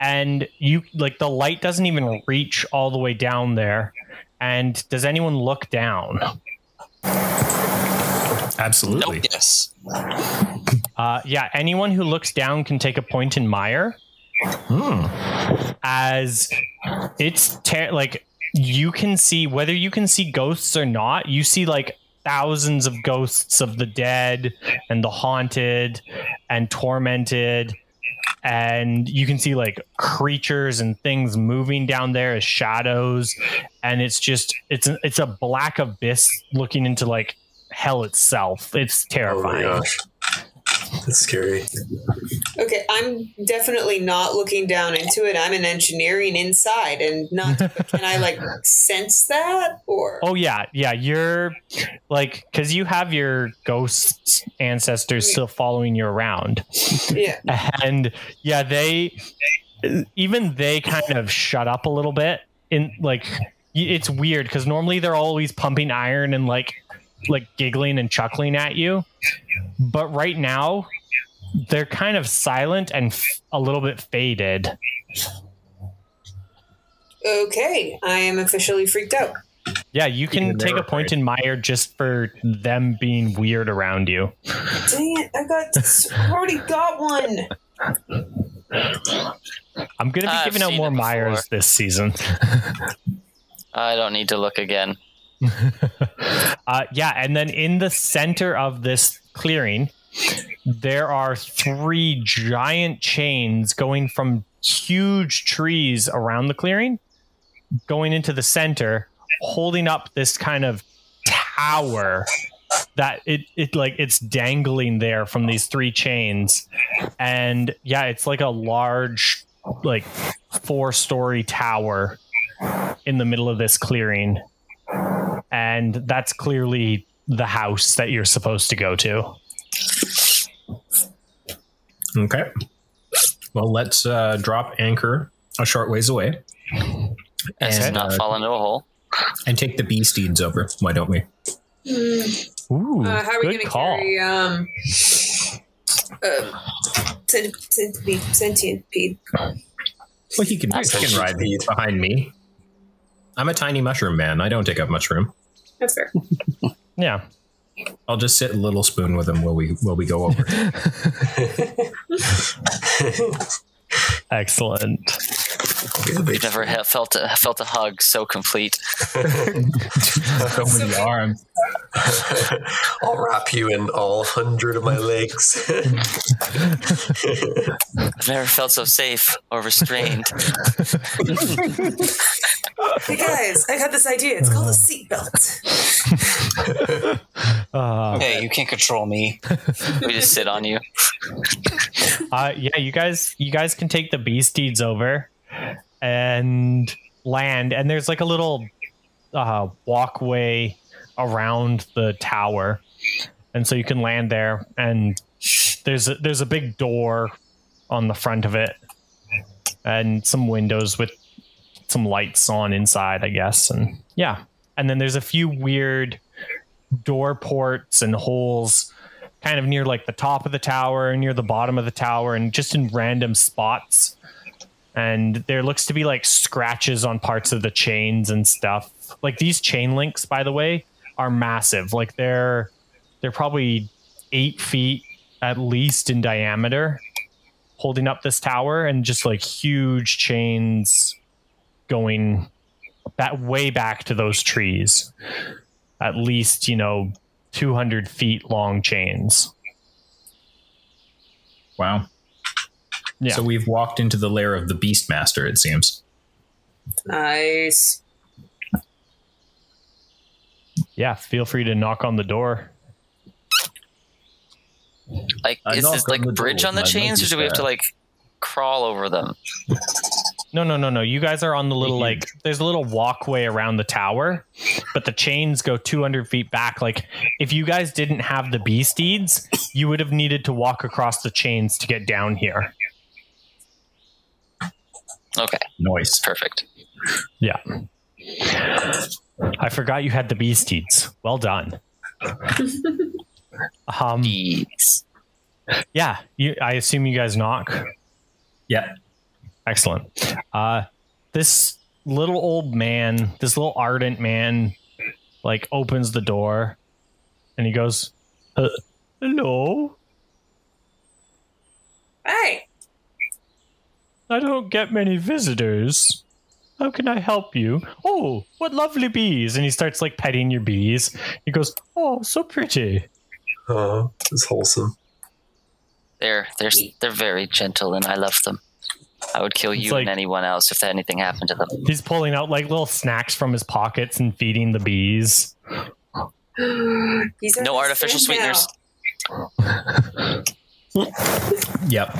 and you like the light doesn't even reach all the way down there. And does anyone look down? Absolutely. Yes. Uh, yeah, anyone who looks down can take a point in mire. Hmm. As it's ter- like you can see whether you can see ghosts or not. You see like thousands of ghosts of the dead and the haunted and tormented. And you can see like creatures and things moving down there as shadows, and it's just it's a, it's a black abyss looking into like hell itself. It's Oh terrifying. gosh. That's scary. Okay, I'm definitely not looking down into it. I'm an engineering inside, and not. can I like sense that or? Oh yeah, yeah. You're like because you have your ghost ancestors mm. still following you around, Yeah. and yeah, they even they kind of shut up a little bit. In like, it's weird because normally they're always pumping iron and like like giggling and chuckling at you, but right now they're kind of silent and f- a little bit faded. Okay, I am officially freaked out. Yeah, you can Even take a they're point in mire just for them being weird around you. Dang it! I got I already got one. I'm gonna be I've giving out seen more it before. mires this season. I don't need to look again. Uh, yeah, and then in the center of this clearing, there are three giant chains going from huge trees around the clearing, going into the center, holding up this kind of tower that it, it like it's dangling there from these three chains. And yeah, it's like a large, like four story tower in the middle of this clearing and that's clearly the house that you're supposed to go to. Okay. Well, let's uh, drop anchor a short ways away As Okay. to not fall into a hole. and take the bee steeds over. Why don't we? Ooh, Uh, how are we going to call. carry um, uh, cent- centipede, centipede? Well, he can, he can ride Centipede. behind me. I'm a tiny mushroom man. I don't take up much room. That's fair. Yeah. I'll just sit a little spoon with him while we while we go over. Excellent. You've never felt a, felt a hug so complete. so many arms. I'll wrap you in all hundred of my legs. I've never felt so safe or restrained. Hey guys, I got this idea. It's called a seatbelt. Uh, Hey, you can't control me. we just sit on you. uh, yeah, you guys, you guys can take the bee steeds over and land, and there's like a little uh, walkway around the tower, and so you can land there. And there's a, there's a big door on the front of it, and some windows with some lights on inside, I guess. And yeah, and then there's a few weird door ports and holes kind of near like the top of the tower, near the bottom of the tower, and just in random spots. And there looks to be like scratches on parts of the chains and stuff. Like these chain links, by the way, are massive. Like they're they're probably eight feet at least in diameter, holding up this tower, and just like huge chains going that way back to those trees. At least, you know, 200 feet long chains. Wow. Yeah. So we've walked into the lair of the Beastmaster. It seems. Nice. Yeah, feel free to knock on the door. Like, I is this like bridge door, on the my chains, or do we have to like crawl over them? No, no, no, no. You guys are on the little mm-hmm. like. There's a little walkway around the tower, but the chains go 200 feet back. Like, if you guys didn't have the bee steeds, you would have needed to walk across the chains to get down here. Okay, Noise. perfect. Yeah. I forgot you had the bee steeds. Well done. um. Bees. Yeah. You. I assume you guys knock. Yeah. Excellent. Uh, this little old man, this little ardent man, like opens the door, and he goes, uh, "Hello. Hey, I don't get many visitors. How can I help you? Oh, what lovely bees!" And he starts like petting your bees. He goes, "Oh, so pretty." Oh, it's wholesome. They're they're they're very gentle, and I love them. I would kill you like- and anyone else if anything happened to them. He's pulling out like little snacks from his pockets and feeding the bees. No artificial sweeteners. Yep.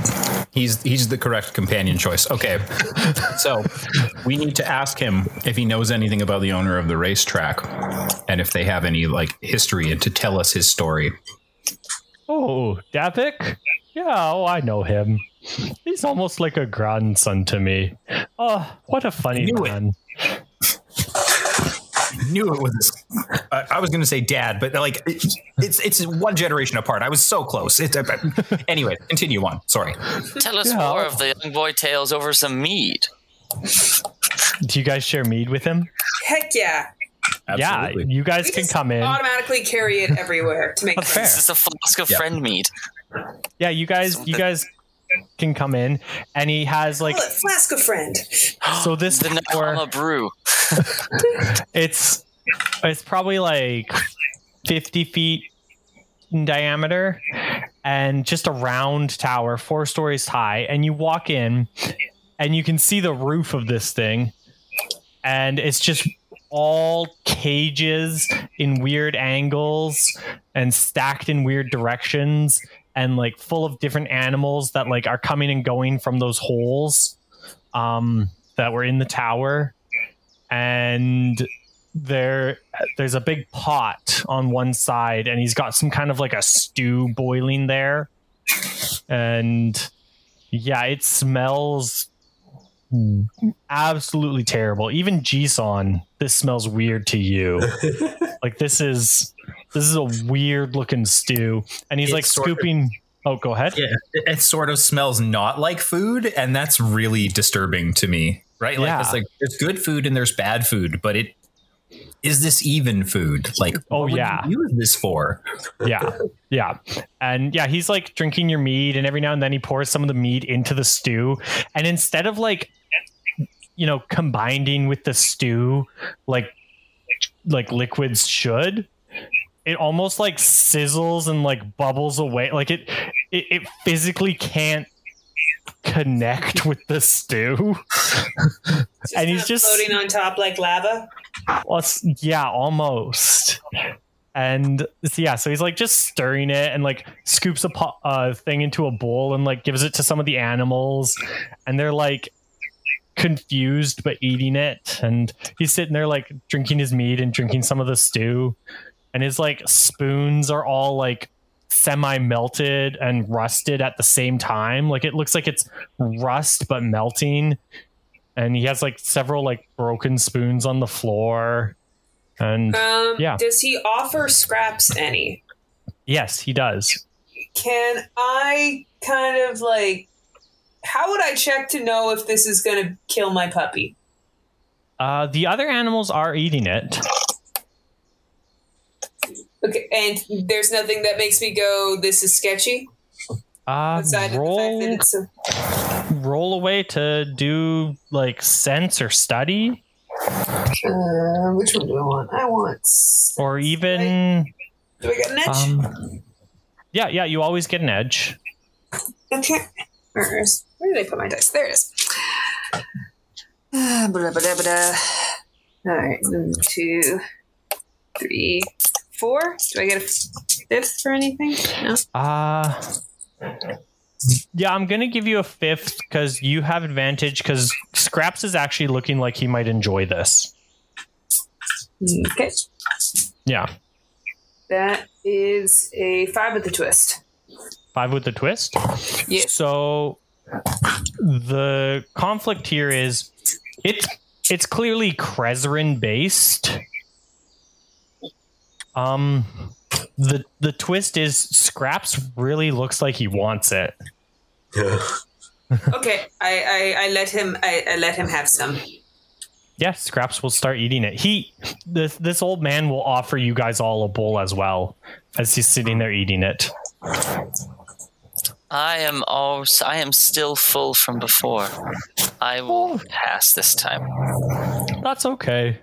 He's he's the correct companion choice. Okay. so we need to ask him if he knows anything about the owner of the racetrack and if they have any like history and to tell us his story. Oh, Davik? Yeah, oh, I know him. He's almost like a grandson to me. Oh, what a funny Knew it. Man. Knew it was. Uh, I was going to say dad, but like it's it's it's one generation apart. I was so close. It, uh, anyway, continue on. Sorry. Tell us Yeah. more of the young boy tales over some mead. Do you guys share mead with him? Heck yeah. Yeah, you guys We can just come in. Automatically carry it everywhere to make That's sense. fair. This is a flask of Yeah. friend mead. Yeah, you guys you guys can come in and he has like Call it Flask of Friend. so this The tower Nakama brew. it's it's probably like 50 feet in diameter and just a round tower four stories high and you walk in and you can see the roof of this thing and it's just all cages in weird angles and stacked in weird directions and like full of different animals that like are coming and going from those holes um that were in the tower. And there there's a big pot on one side and he's got some kind of like a stew boiling there. And yeah it smells absolutely terrible. Even Jisan this smells weird to you. Like this is this is a weird looking stew and he's It's like sort of- scooping oh go ahead Yeah, it, sort of smells not like food, and that's really disturbing to me. Right? Like Yeah. it's like there's good food and there's bad food, but it is this even food? Like, Oh, yeah. you use this for? yeah yeah and yeah he's like drinking your mead and every now and then he pours some of the mead into the stew and instead of like you know combining with the stew like like liquids should it almost like sizzles and like bubbles away like it it, it physically can't connect with the stew and he's just floating on top like lava. well, yeah, almost. And so, yeah, so he's like just stirring it and like scoops a po- uh, thing into a bowl and like gives it to some of the animals, and they're like confused but eating it. And he's sitting there like drinking his meat and drinking some of the stew, and his like spoons are all like semi melted and rusted at the same time. Like it looks like it's rust but melting and he has like several like broken spoons on the floor and Um, Yeah. Does he offer scraps any? yes he does Can I kind of like? How would I check to know if this is going to kill my puppy? uh the other animals are eating it Okay, and there's nothing that makes me go, "This is sketchy." uh roll the fact that it's a, roll away to do like sense or study uh, which one do I want? I want. or even Do I get an edge? um yeah yeah you always get an edge Okay. Where did I put my dice? There it is. Ah, blah, blah, blah, blah. All right, one, two, three, four. Do I get a fifth for anything? No. uh yeah i'm gonna give you a fifth because you have advantage because scraps is actually looking like he might enjoy this Okay. yeah That is a five with the twist. five with the twist Yes. So the conflict here is it's it's clearly Krezerin based. Um the the twist is Scraps really looks like he wants it. Okay. I, I, I let him I, I let him have some. Yeah, Scraps will start eating it. He this this old man will offer you guys all a bowl as well as he's sitting there eating it. I am all I am still full from before. I will Oh. pass this time. That's okay.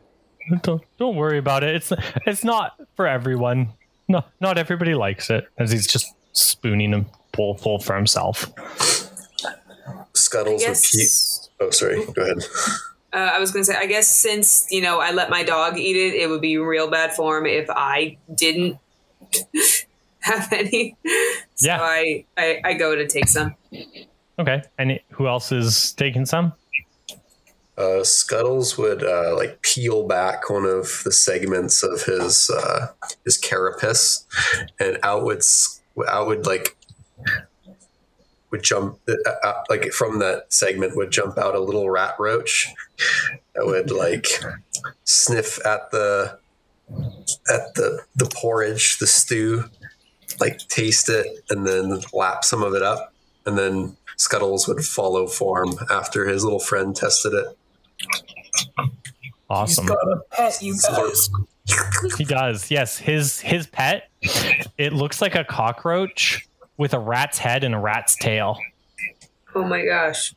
Don't, don't worry about it. It's it's not for everyone. No, not everybody likes it. As he's just spooning a bowl full for himself. Scuttles would peek. Yes. Oh, sorry. Go ahead. Uh, I was gonna say, I guess since you know I let my dog eat it, it would be real bad form if I didn't have any. So Yeah. I, I I go to take some. Okay. And who else is taking some? Uh, Scuttles would uh, like peel back one of the segments of his uh, his carapace, and out would out would like would jump uh, uh, like from that segment would jump out a little rat roach that would like sniff at the at the the porridge, the stew, like taste it, and then lap some of it up, and then Scuttles would follow form after his little friend tested it. Awesome. a pet, you guys. He does. Yes. His his pet. It looks like a cockroach with a rat's head and a rat's tail. Oh my gosh.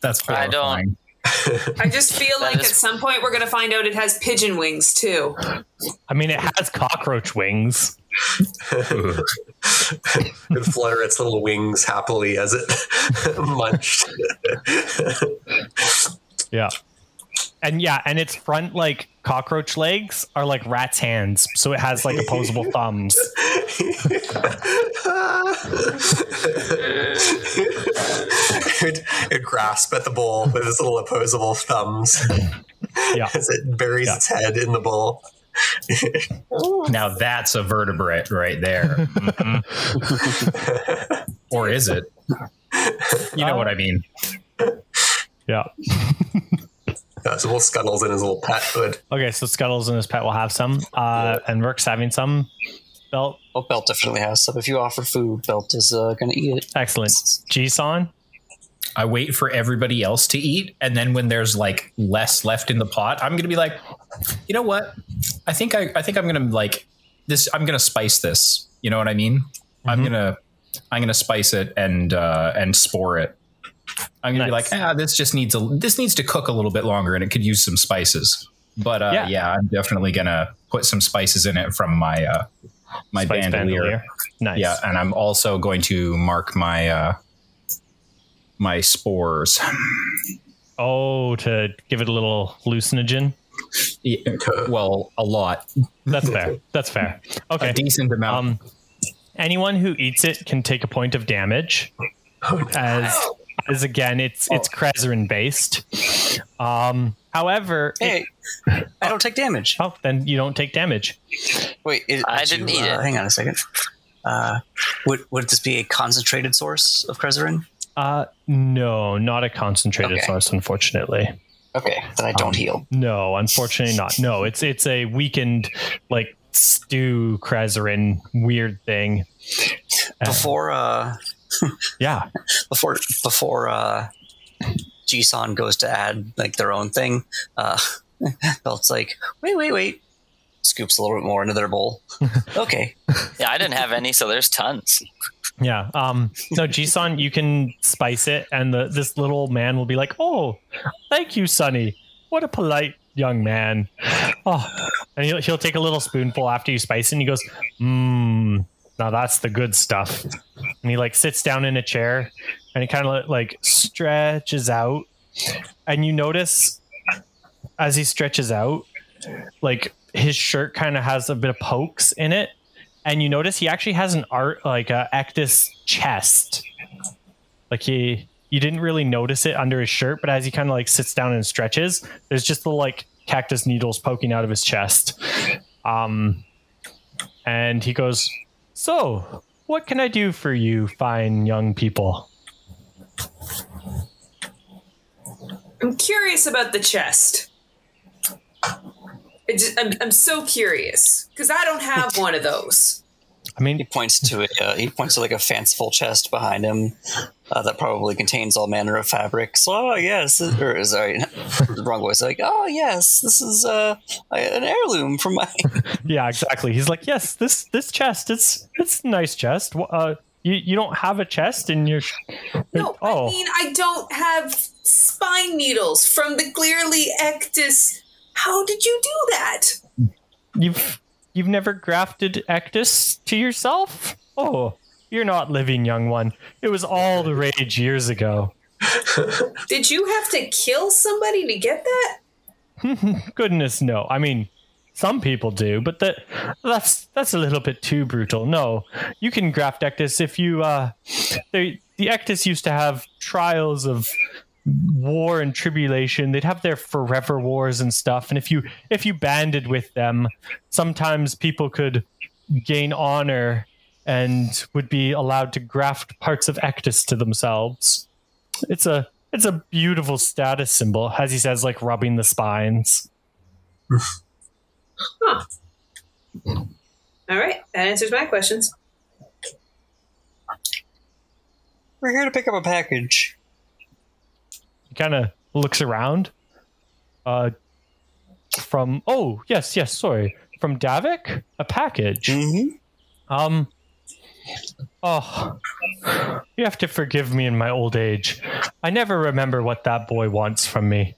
That's I don't- I just feel like is- at some point we're gonna find out it has pigeon wings too. I mean, it has cockroach wings. It would flutter its little wings happily as it munched. Yeah. and yeah, and its front like cockroach legs are like rat's hands, so it has like opposable thumbs. it, it grasp at the bowl with its little opposable thumbs Yeah. as it buries Yeah. its head in the bowl. Now that's a vertebrate right there. Mhm. or is it? You know what I mean. Yeah. Uh, so little scuttles in his little pet hood. Okay, so Scuttles and his pet will have some, uh, and Rook's having some. Belt, Oh, Belt definitely has some. If you offer food, Belt is uh, going to eat it. excellent. Jisan, I wait for everybody else to eat, and then when there's like less left in the pot, I'm gonna be like, you know what? I think I, I think I'm gonna like this. I'm gonna spice this. You know what I mean? I'm gonna I'm gonna spice it and uh, and spore it. I'm gonna Nice. be like, ah, this just needs a this needs to cook a little bit longer, and it could use some spices. But uh, Yeah. yeah. I'm definitely gonna put some spices in it from my uh, my Spice bandolier. Bandolier. Nice. Yeah, and I'm also going to mark my uh, my spores. Oh, to give it a little hallucinogen. Yeah, well, a lot, That's fair. That's fair. Okay. a decent amount. Um, anyone who eats it can take a point of damage. As as again, it's it's Krezerin based. Um, however, it- I don't take damage. oh, then you don't take damage. Wait, it, I did didn't you, eat uh, it. Hang on a second. Uh, would would this be a concentrated source of Krezerin? Uh, no, not a concentrated Okay. source, unfortunately. Okay, then I don't heal. No, unfortunately not. No, it's it's a weakened like stew Krezerin weird thing. Before uh, Yeah. before before uh, Jisan goes to add like their own thing, uh, Belt's like, wait, wait, wait. Scoops a little bit more into their bowl. okay, Yeah, I didn't have any, so there's tons. Yeah. Um no, Jisan, you can spice it and the this little man will be like, Oh, thank you, Sonny. What a polite young man. Oh and he'll he'll take a little spoonful after you spice it and he goes, Mmm, now that's the good stuff. And he like sits down in a chair and he kind of like stretches out. And you notice as he stretches out, like his shirt kind of has a bit of pokes in it and you notice he actually has an art like a Ektus chest. Like he, you didn't really notice it under his shirt, but as he kind of like sits down and stretches, there's just the like cactus needles poking out of his chest. Um, and he goes, "So, what can I do for you, fine young people?" I'm curious about the chest. I'm, I'm so curious because I don't have one of those. I mean, he points to it. Uh, he points to like a fanciful chest behind him uh, that probably contains all manner of fabrics. Oh yes, or sorry, the wrong voice. Like, oh yes, this is uh, an heirloom from my. yeah, exactly. He's like, "Yes, this this chest, it's it's a nice chest. Uh, you you don't have a chest in your." sh- No, oh, I mean I don't have spine needles from the clearly ektus. How did you do that? You've you've never grafted Ektus to yourself? Oh, you're not living, young one. It was all the rage years ago. Did you have to kill somebody to get that? Goodness no. I mean, some people do, but that that's that's a little bit too brutal. No, you can graft Ektus if you uh, they, the Ektus used to have trials of war and tribulation they'd have their forever wars and stuff and if you if you banded with them sometimes people could gain honor and would be allowed to graft parts of ektus to themselves it's a it's a beautiful status symbol as he says like rubbing the spines All right, that answers my questions. We're here to pick up a package. He kind of looks around uh from oh yes yes sorry from davik a package Mm-hmm. Um. Oh, you have to forgive me in my old age. I never remember what that boy wants from me.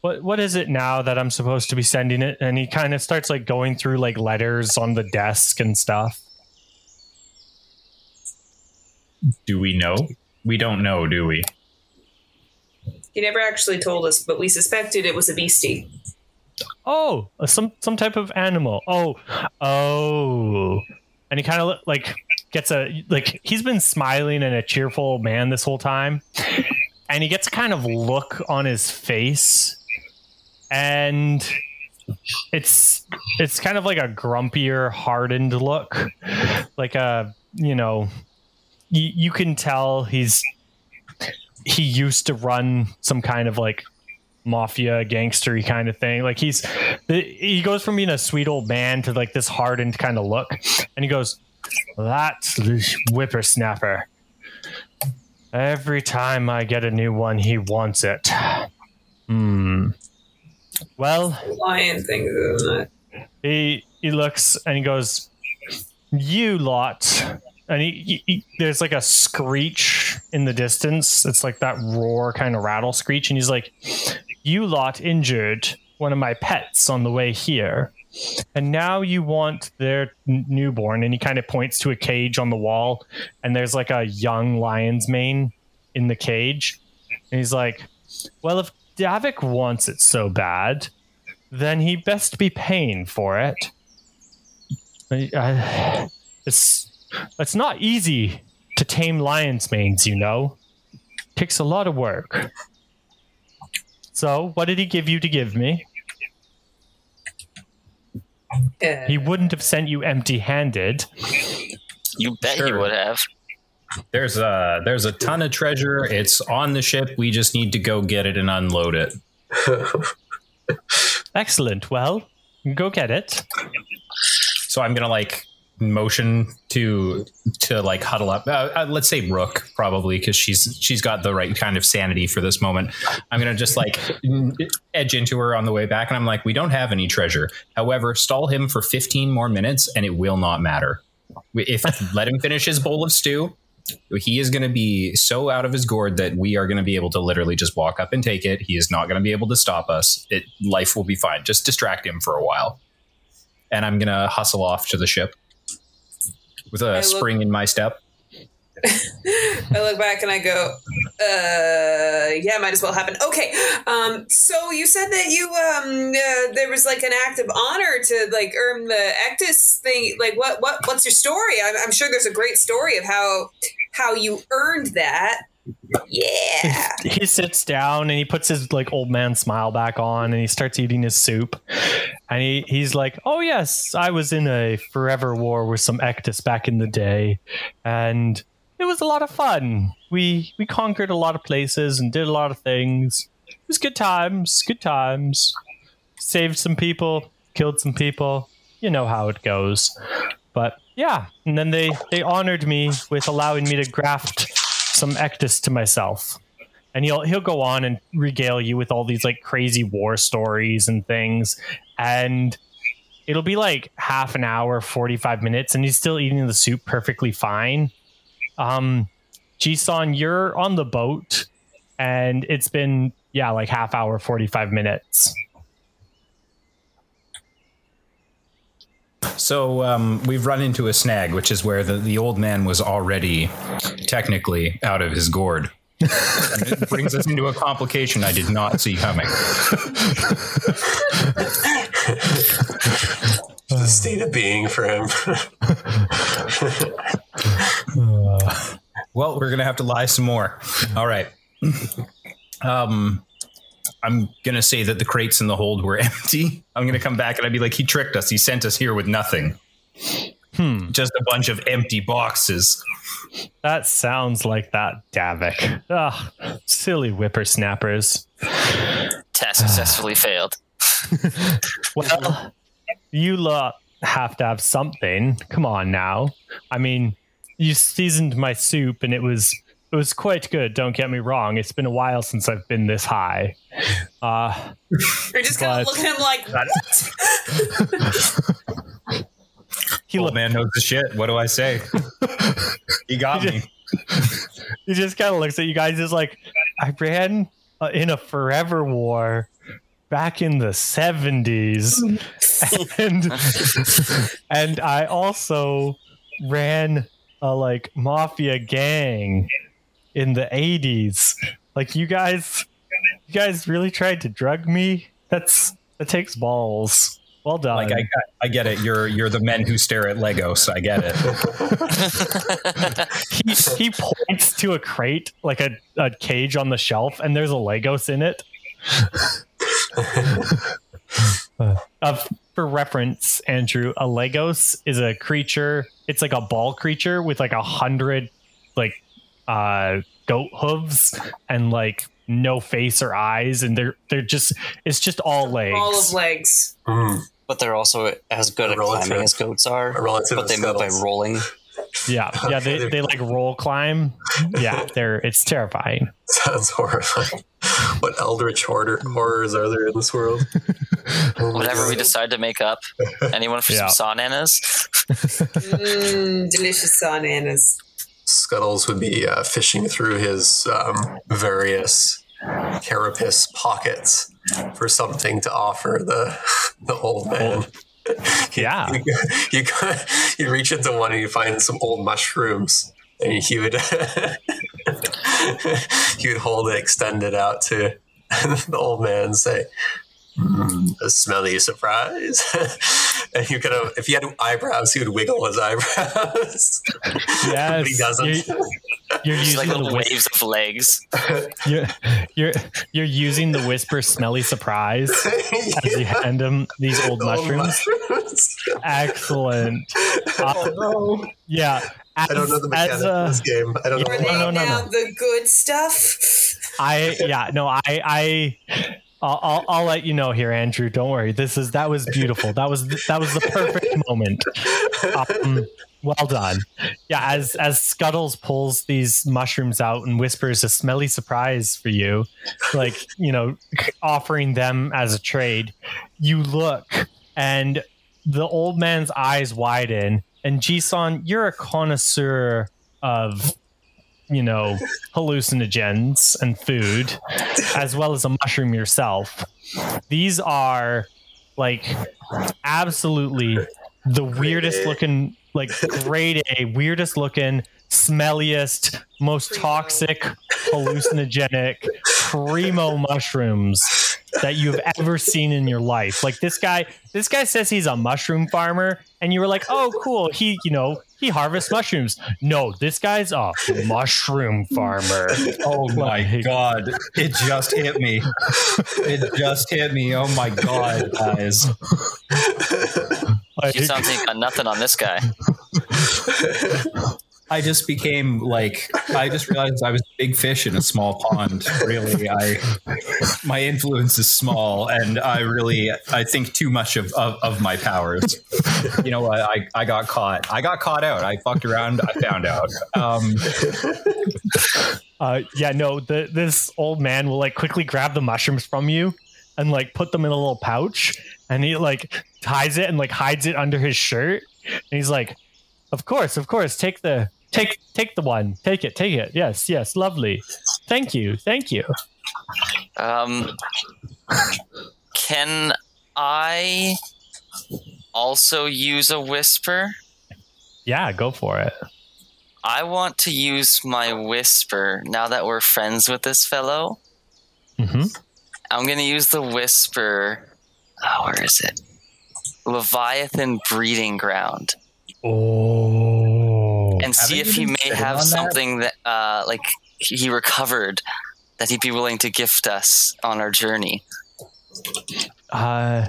What What is it now that I'm supposed to be sending it? And he kind of starts like going through like letters on the desk and stuff. do we know? We don't know, do we? He never actually told us, but we suspected it was a beastie. Oh, uh, some some type of animal. Oh, oh, and he kind of like gets a like he's been smiling and a cheerful man this whole time, and he gets a kind of look on his face, and it's it's kind of like a grumpier, hardened look, like a you know, you, you can tell he's he used to run some kind of like mafia gangstery kind of thing. Like he's he goes from being a sweet old man to like this hardened kind of look, and he goes, "That's the whippersnapper. Every time I get a new one, he wants it." Hmm. Well, Lion thing, isn't it? he he looks and he goes, "You lot." And he, he- he- there's like a screech in the distance. It's like that roar kind of rattle screech, and he's like, "You lot injured one of my pets on the way here, and now you want their n- newborn." And he kind of points to a cage on the wall, and there's like a young lion's mane in the cage, and he's like, "Well, if Davik wants it so bad, then he best be paying for it. Uh, I- I- it's it's not easy to tame lion's manes, you know. Takes a lot of work. So, what did he give you to give me? Yeah. He uh, wouldn't have sent you empty-handed. You bet he would have. There's a there's a ton of treasure. It's on the ship. We just need to go get it and unload it. Excellent. Well, go get it. So I'm gonna like motion to to like huddle up. Uh, uh, let's say Rook probably because she's she's got the right kind of sanity for this moment. I'm gonna just like edge into her on the way back, and I'm like, we don't have any treasure. However, stall him for 15 more minutes, and it will not matter. If let him finish his bowl of stew. He is going to be so out of his gourd that we are going to be able to literally just walk up and take it. He is not going to be able to stop us. It life will be fine. Just distract him for a while, and I'm going to hustle off to the ship with a spring in my step. I look back and I go, uh, yeah, might as well happen. Okay, um, so you said that you, um, uh, there was like an act of honor to like earn the Ektus thing. Like, what, what, what's your story? I'm, I'm sure there's a great story of how, how you earned that. Yeah. he sits down and he puts his like old man smile back on and he starts eating his soup. And he, he's like oh yes i was in a forever war with some ektus back in the day and it was a lot of fun. We we conquered a lot of places and did a lot of things. It was good times good times. Saved some people killed some people. You know how it goes. But yeah and then they they honored me with allowing me to graft some ektus to myself. And he'll he'll go on and regale you with all these like crazy war stories and things. And it'll be like half an hour 45 minutes and he's still eating the soup perfectly fine. Um Jisan, you're on the boat and it's been yeah like half hour 45 minutes So um, we've run into a snag, which is where the, the old man was already technically out of his gourd. and it brings us into a complication I did not see coming. the state of being for him. Well, we're gonna have to lie some more. All right. Um, I'm gonna say that the crates in the hold were empty. I'm gonna come back and I'd be like, he tricked us. He sent us here with nothing. hmm Just a bunch of empty boxes. that sounds like that davik ah silly whippersnappers Test successfully failed. Well, you lot have to have something. Come on now. I mean, you seasoned my soup and it was it was quite good, don't get me wrong. It's been a while since I've been this high. Uh You're just gonna look at him like, what? he Old looked man knows the shit. What do I say? he got He me. he just kind of looks at you guys He's like I ran uh, in a forever war back in the 70s and and I also ran a like mafia gang in the 80s like you guys you guys really tried to drug me. That's that takes balls. Well done. Like I, I get it. You're you're the men who stare at Legos. I get it. he, he points to a crate, like a, a cage on the shelf, and there's a Legos in it. uh, for reference, Andrew, a Legos is a creature. It's like a ball creature with like a hundred like uh, goat hooves and like no face or eyes, and they're they're just it's just all legs. All of legs. Mm. But they're also as good at Relative. climbing as goats are. Relative But they move by rolling. Yeah, yeah, they, they like roll climb. Yeah, they're it's terrifying. Sounds horrifying. What eldritch horror- horrors are there in this world? Oh my Whatever we decide to make up. Anyone for Yeah. some saunanas? Mm, delicious bananas. Scuttles would be uh, fishing through his um, various carapace pockets for something to offer the the old man. Yeah. you, you, you reach into one and you find some old mushrooms, and he would he would hold it extended out to the old man and say. Mm, a smelly surprise, and you could have. If he had eyebrows, he would wiggle his eyebrows. but he doesn't. You're, you're Just using like the little whis- waves of legs. you're, you're you're using the whisper smelly surprise as you hand him these old Old mushrooms. mushrooms. Excellent. Uh, oh no! yeah. As, I don't know the mechanics as, of uh, this game. I don't Yeah, know. Are they no, no, no, now no. the good stuff? I yeah no I I I'll, I'll I'll let you know here Andrew. Don't worry. This is that was beautiful. That was that was the perfect moment. Um, well done. Yeah as as Scuttles pulls these mushrooms out and whispers a smelly surprise for you like you know offering them as a trade you look and the old man's eyes widen. And Jisan you're a connoisseur of you know hallucinogens and food as well as a mushroom yourself. These are like absolutely the weirdest looking like grade a weirdest looking smelliest most toxic hallucinogenic primo mushrooms that you've ever seen in your life. Like this guy this guy says he's a mushroom farmer and you were like oh cool. He you know he harvests mushrooms no this guy's a mushroom farmer Oh, oh my god! It just hit me. It just hit me. Oh my god, guys! Like, You sound like you got nothing on this guy. I just became like I just realized I was a big fish in a small pond. Really, I my influence is small, and I really I think too much of of, of my powers. You know what? I I got caught. I got caught out. I fucked around. I found out. Um, Uh, yeah, no, the, this old man will like quickly grab the mushrooms from you and like put them in a little pouch and he like ties it and like hides it under his shirt. And he's like, Of course, of course, take the take take the one. Take it, take it. Yes, yes, lovely. Thank you, thank you. Um, can I also use a whisper? Yeah, go for it. I want to use my whisper now that we're friends with this fellow. Mm-hmm. I'm going to use the whisper. Oh, where is it? Leviathan Breeding Ground. Oh. See if he may have on that? something that, uh, like, he recovered that he'd be willing to gift us on our journey. Uh,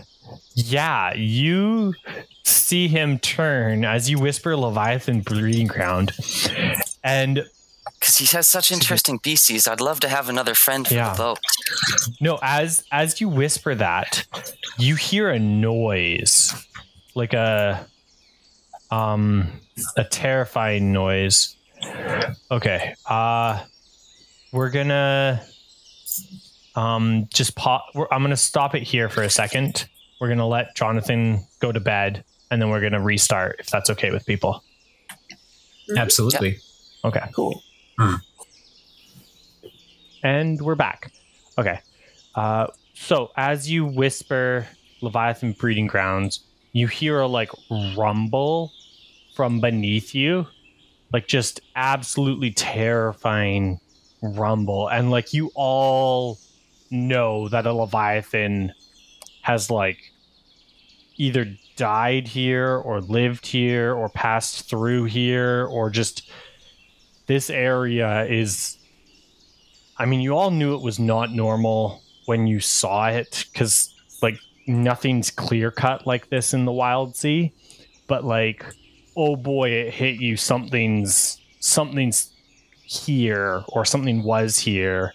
yeah, you see him turn as you whisper Leviathan breeding ground, and Because he has such interesting species. I'd love to have another friend for Yeah. the boat. no, as as you whisper that, you hear a noise, like a um a terrifying noise. Okay, uh, we're gonna um just pop. I'm gonna stop it here for a second. We're gonna let Jonathan go to bed, and then we're gonna restart if that's okay with people. absolutely. Okay. Cool. And we're back. Okay. Uh, so as you whisper Leviathan breeding grounds, you hear a like rumble from beneath you, like just absolutely terrifying rumble, and like you all know that a leviathan has like either died here or lived here or passed through here or just this area is I mean you all knew it was not normal when you saw it cuz like nothing's clear cut like this in the wild sea. But like oh boy it hit you something's something's here or something was here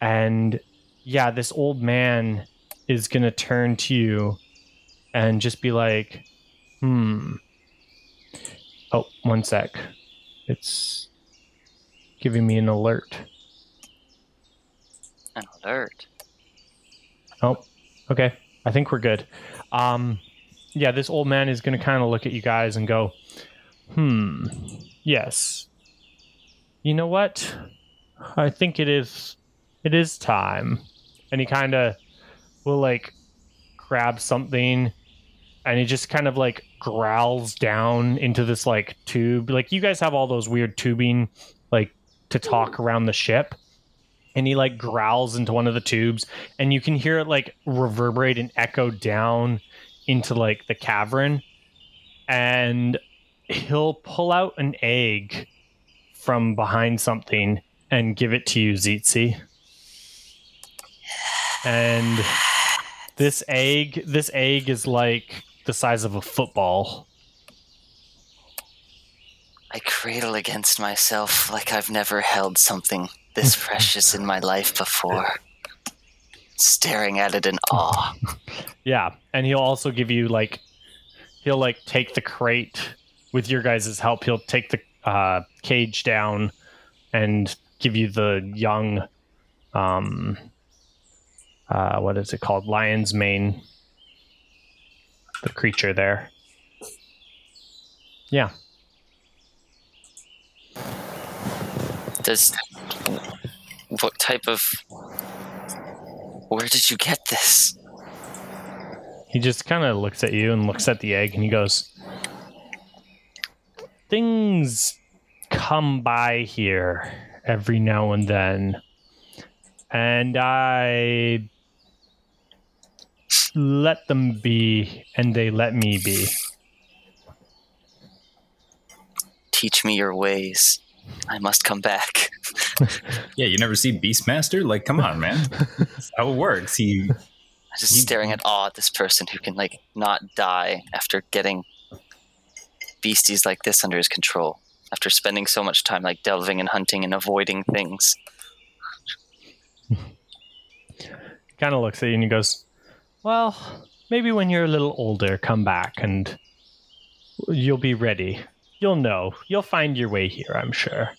and yeah this old man is going to turn to you and just be like, hmm. Oh, one sec. It's giving me an alert. An alert. Oh, okay. I think we're good. Um, yeah, this old man is going to kind of look at you guys and go, hmm, yes. You know what? I think it is, it is time. And he kind of will like grab something and he just kind of like growls down into this like tube. Like you guys have all those weird tubing like to talk around the ship. And he like growls into one of the tubes and you can hear it like reverberate and echo down into like the cavern. And he'll pull out an egg from behind something and give it to you, Tzitzi. And this egg this egg is like the size of a football. I cradle against myself like I've never held something this precious in my life before. Staring at it in awe. Yeah, and he'll also give you like he'll like take the crate with your guys' help. He'll take the uh, cage down and give you the young um uh what is it called? Lion's mane the creature there. Yeah. Does what type of where did you get this? He just kind of looks at you and looks at the egg and he goes, Things come by here every now and then. And I let them be and they let me be. Teach me your ways. I must come back. Yeah, you never see Beastmaster? Like, come on, man. That's how it works. He I'm Just staring at awe at this person who can like not die after getting beasties like this under his control. After spending so much time like delving and hunting and avoiding things. Kind of looks at you and he goes, Well, maybe when you're a little older, come back and you'll be ready. You'll know. You'll find your way here, I'm sure.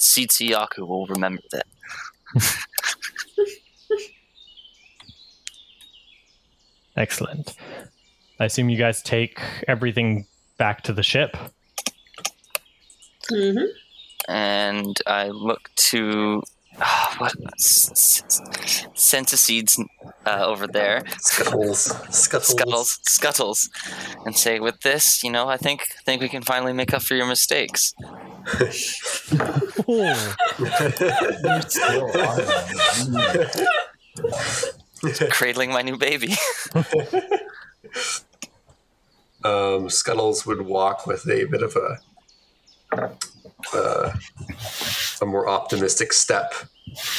Tzitzi-Yaku will remember that. Excellent. I assume you guys take everything back to the ship. Mm-hmm. and I look to ah, what s- s- centiseeds uh, over there, Scuttles. Scuttles. scuttles, scuttles, and say, "With this, you know, I think I think we can finally make up for your mistakes." Oh, Cradling my new baby. um, Scuttles would walk with a bit of a uh, a more optimistic step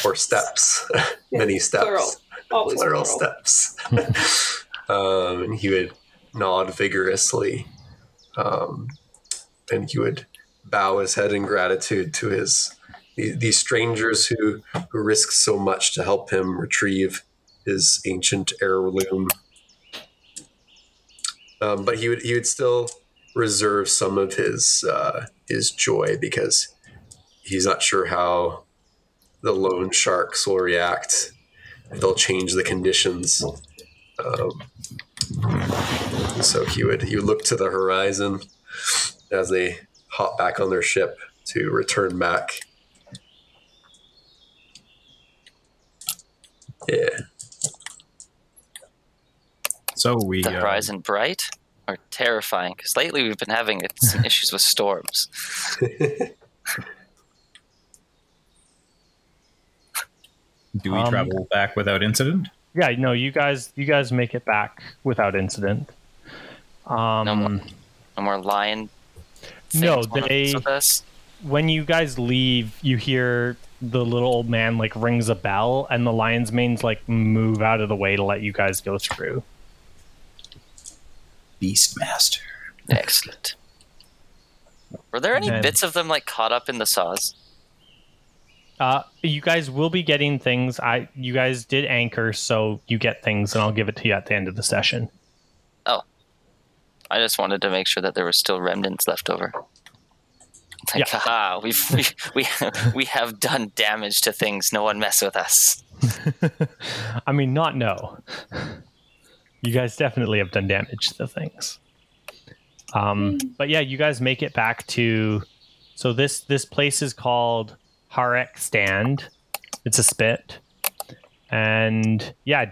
or steps, many steps, Plural. Always plural plural. steps. um, and he would nod vigorously, um, and he would bow his head in gratitude to his these strangers who who risked so much to help him retrieve his ancient heirloom. Um, but he would he would still reserve some of his uh, his joy because he's not sure how the loan sharks will react. They'll change the conditions. Um, so he would he would look to the horizon as they hop back on their ship to return back. Yeah. So we the uh, horizon bright or terrifying? Because lately we've been having some issues with storms. Do we Um, travel back without incident? Yeah, no, you guys, you guys make it back without incident. Um, No more- No more lion. No, things they- mess with us? when you guys leave, you hear the little old man like rings a bell, and the lion's manes like move out of the way to let you guys go through. Beastmaster. Excellent. Were there any And- bits of them like caught up in the saws? Uh, you guys will be getting things. I you guys did anchor, so you get things, and I'll give it to you at the end of the session. Oh, I just wanted to make sure that there were still remnants left over. Like, Yeah. haha, we've we, we we have done damage to things. No one mess with us. I mean, not no. You guys definitely have done damage to things. Um, but yeah, you guys make it back to. So this this place is called Harek Stand. It's a spit, and yeah,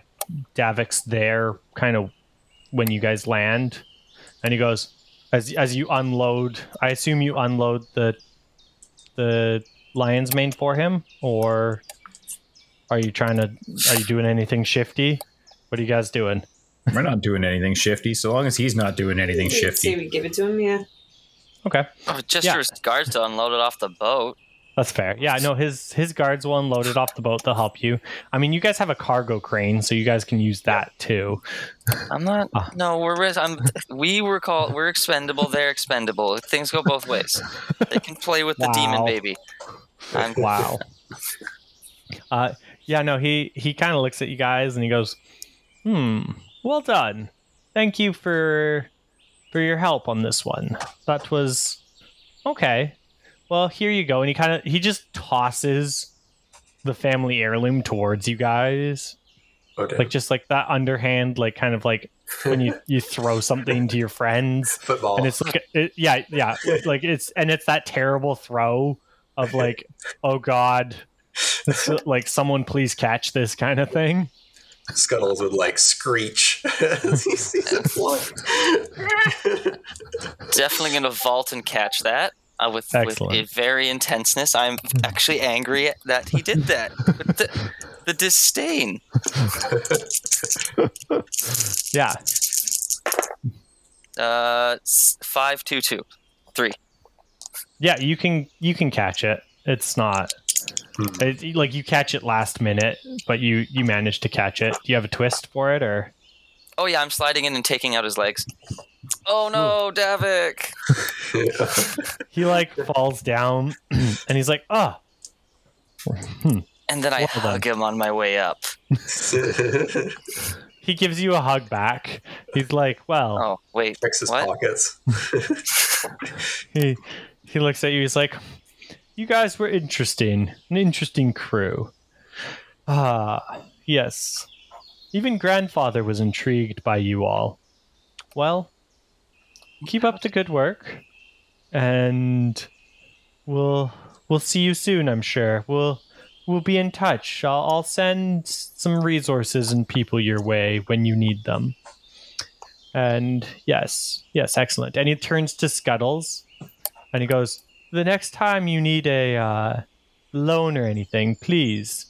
Davik's there, kind of when you guys land, and he goes as as you unload. I assume you unload the the lion's mane for him, or are you trying to? Are you doing anything shifty? What are you guys doing? We're not doing anything shifty, so long as he's not doing anything Say shifty. we give it to him, yeah. Okay, Oh, just Yeah. for his guards to unload it off the boat. that's fair. Yeah, no, his his guards will unload it off the boat. They'll help you. I mean, you guys have a cargo crane, so you guys can use that too. I'm not. Ah. No, we're. res- I'm. We were called. We're expendable. They're expendable. Things go both ways. They can play with the demon baby. I'm. Wow. uh, yeah, no, he he kind of looks at you guys and he goes, "Hmm, well done. Thank you for for your help on this one. That was okay. Well, here you go." And he kind of he just tosses the family heirloom towards you guys. Okay. like just like that underhand like kind of like when you you throw something to your friends Football. and it's like it, yeah yeah like it's and it's that terrible throw of like oh god like someone please catch this kind of thing Scuttles would like screech as he sees it fly. definitely going to vault and catch that uh, with, with Excellent. a very intenseness. I'm actually angry at that he did that. But the, the disdain. yeah Uh, s- five two two three. yeah you can you can catch it it's not Hmm. it, like you catch it last minute but you you manage to catch it do you have a twist for it or Oh yeah, I'm sliding in and taking out his legs. Oh no, hmm. Davik! he like falls down and he's like oh And then I Well hug him on my way up. he gives you a hug back he's like well Oh wait, Checks his what? pockets. he he looks at you he's like you guys were interesting an interesting crew ah yes even grandfather was intrigued by you all. Well keep up the good work and we'll we'll see you soon i'm sure. We'll we'll be in touch. I'll, I'll send some resources and people your way when you need them. And yes yes excellent. And he turns to scuttles and he goes, "The next time you need a uh, loan or anything, please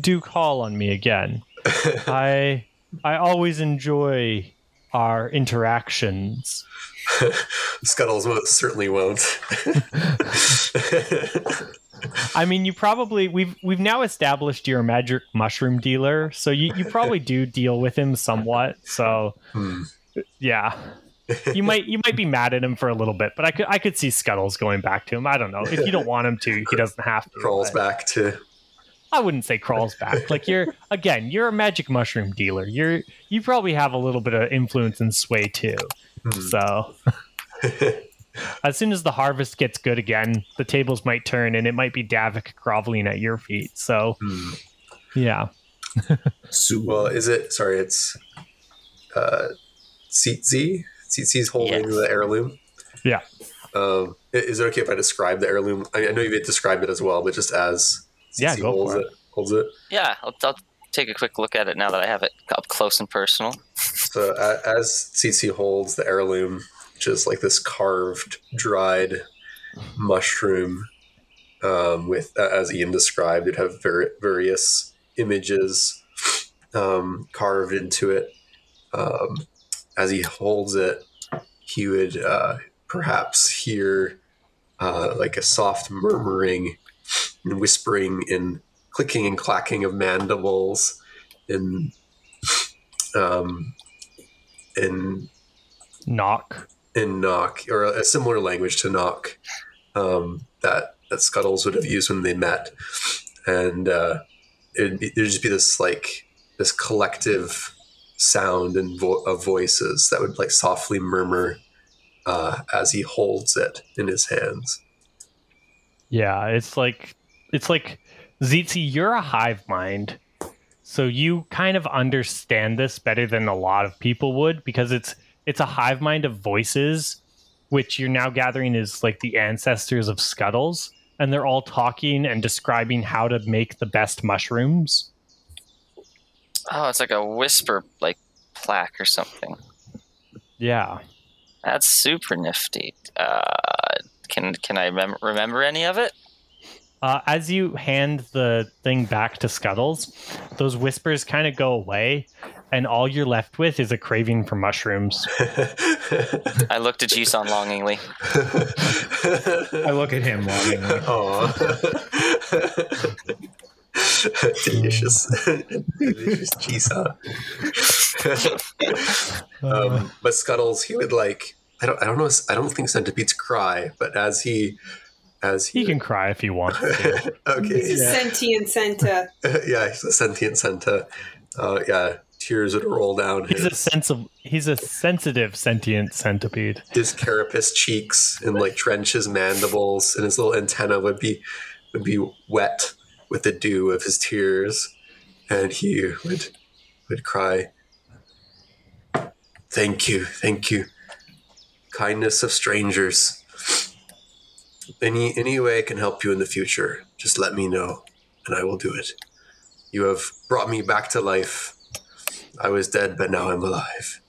do call on me again. I I always enjoy our interactions." Scuttles certainly won't. I mean, you probably we've we've now established you're a magic mushroom dealer, so you, you probably do deal with him somewhat. So Hmm. yeah. You might you might be mad at him for a little bit, but I could I could see Scuttles going back to him. I don't know. If you don't want him to, he doesn't have to. Crawls but- back to. I wouldn't say crawls back. Like you're again, you're a magic mushroom dealer. You're you probably have a little bit of influence and sway too. Hmm. So as soon as the harvest gets good again, the tables might turn and it might be Davik groveling at your feet. So Hmm. yeah. Well, is it? Sorry, it's uh, Tzitzi. Tzitzi's holding Yes. the heirloom. Yeah. Um, is it okay if I describe the heirloom? I, I know you've described it as well, but just as Yeah, go holds for it. Holds it. Yeah, I'll, I'll take a quick look at it now that I have it up close and personal. So a- as Tzitzi holds the heirloom, which is like this carved, dried mushroom, um, with as Ian described, it have ver- various images um, carved into it. Um, as he holds it, he would uh, perhaps hear uh, like a soft murmuring and whispering and clicking and clacking of mandibles and um, in Knock. in knock or a similar language to knock um, that that Scuttles would have used when they met, and uh, it'd be, there'd just be this like this collective sound and vo- of voices that would like softly murmur uh, as he holds it in his hands. Yeah, it's like it's like Tzitzi, you're a hive mind. So you kind of understand this better than a lot of people would because it's it's a hive mind of voices which you're now gathering is like the ancestors of Scuttles and they're all talking and describing how to make the best mushrooms. Oh, it's like a whisper, like plaque or something. Yeah. That's super nifty. Uh, can can I mem- remember any of it? Uh, as you hand the thing back to Scuttles, those whispers kind of go away, and all you're left with is a craving for mushrooms. I looked at Jisan longingly. I look at him longingly. Aw. delicious, delicious cheese, huh? um, but Scuttles, he would like. I don't. I don't know. I don't think centipedes cry, but as he, as he, He can cry if he wants to. okay, He's a sentient Santa. yeah, he's a sentient Santa. Uh, yeah, tears would roll down He's his, a sense of he's a sensitive sentient centipede. his carapace cheeks and like trench his mandibles, and his little antenna would be would be wet with the dew of his tears, and he would would cry, "Thank you, thank you, kindness of strangers. Any any way I can help you in the future, just let me know, and I will do it. You have brought me back to life. I was dead, but now I'm alive."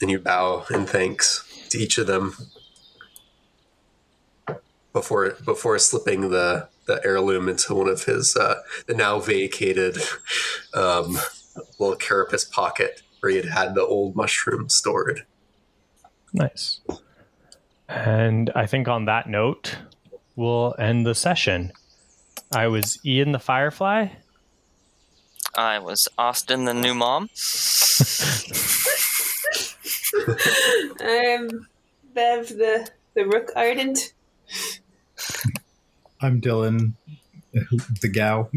And you bow in thanks to each of them before before slipping the the heirloom into one of his uh, the now vacated um, little carapace pocket where he had had the old mushroom stored. Nice. And I think on that note, we'll end the session. I was Ian the Firefly. I was Austin, the new mom. I'm Bev, the the Rook Ardent. I'm Dylan, the Gau.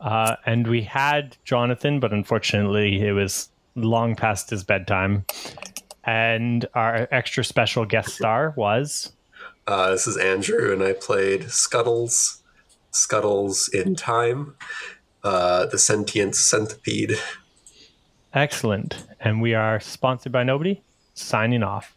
Uh, and we had Jonathan, but unfortunately it was long past his bedtime. And our extra special guest star was Uh, this is Andrew, and I played Scuttles, Scuttles in Time, uh, the sentient centipede. excellent. And we are sponsored by nobody. Signing off.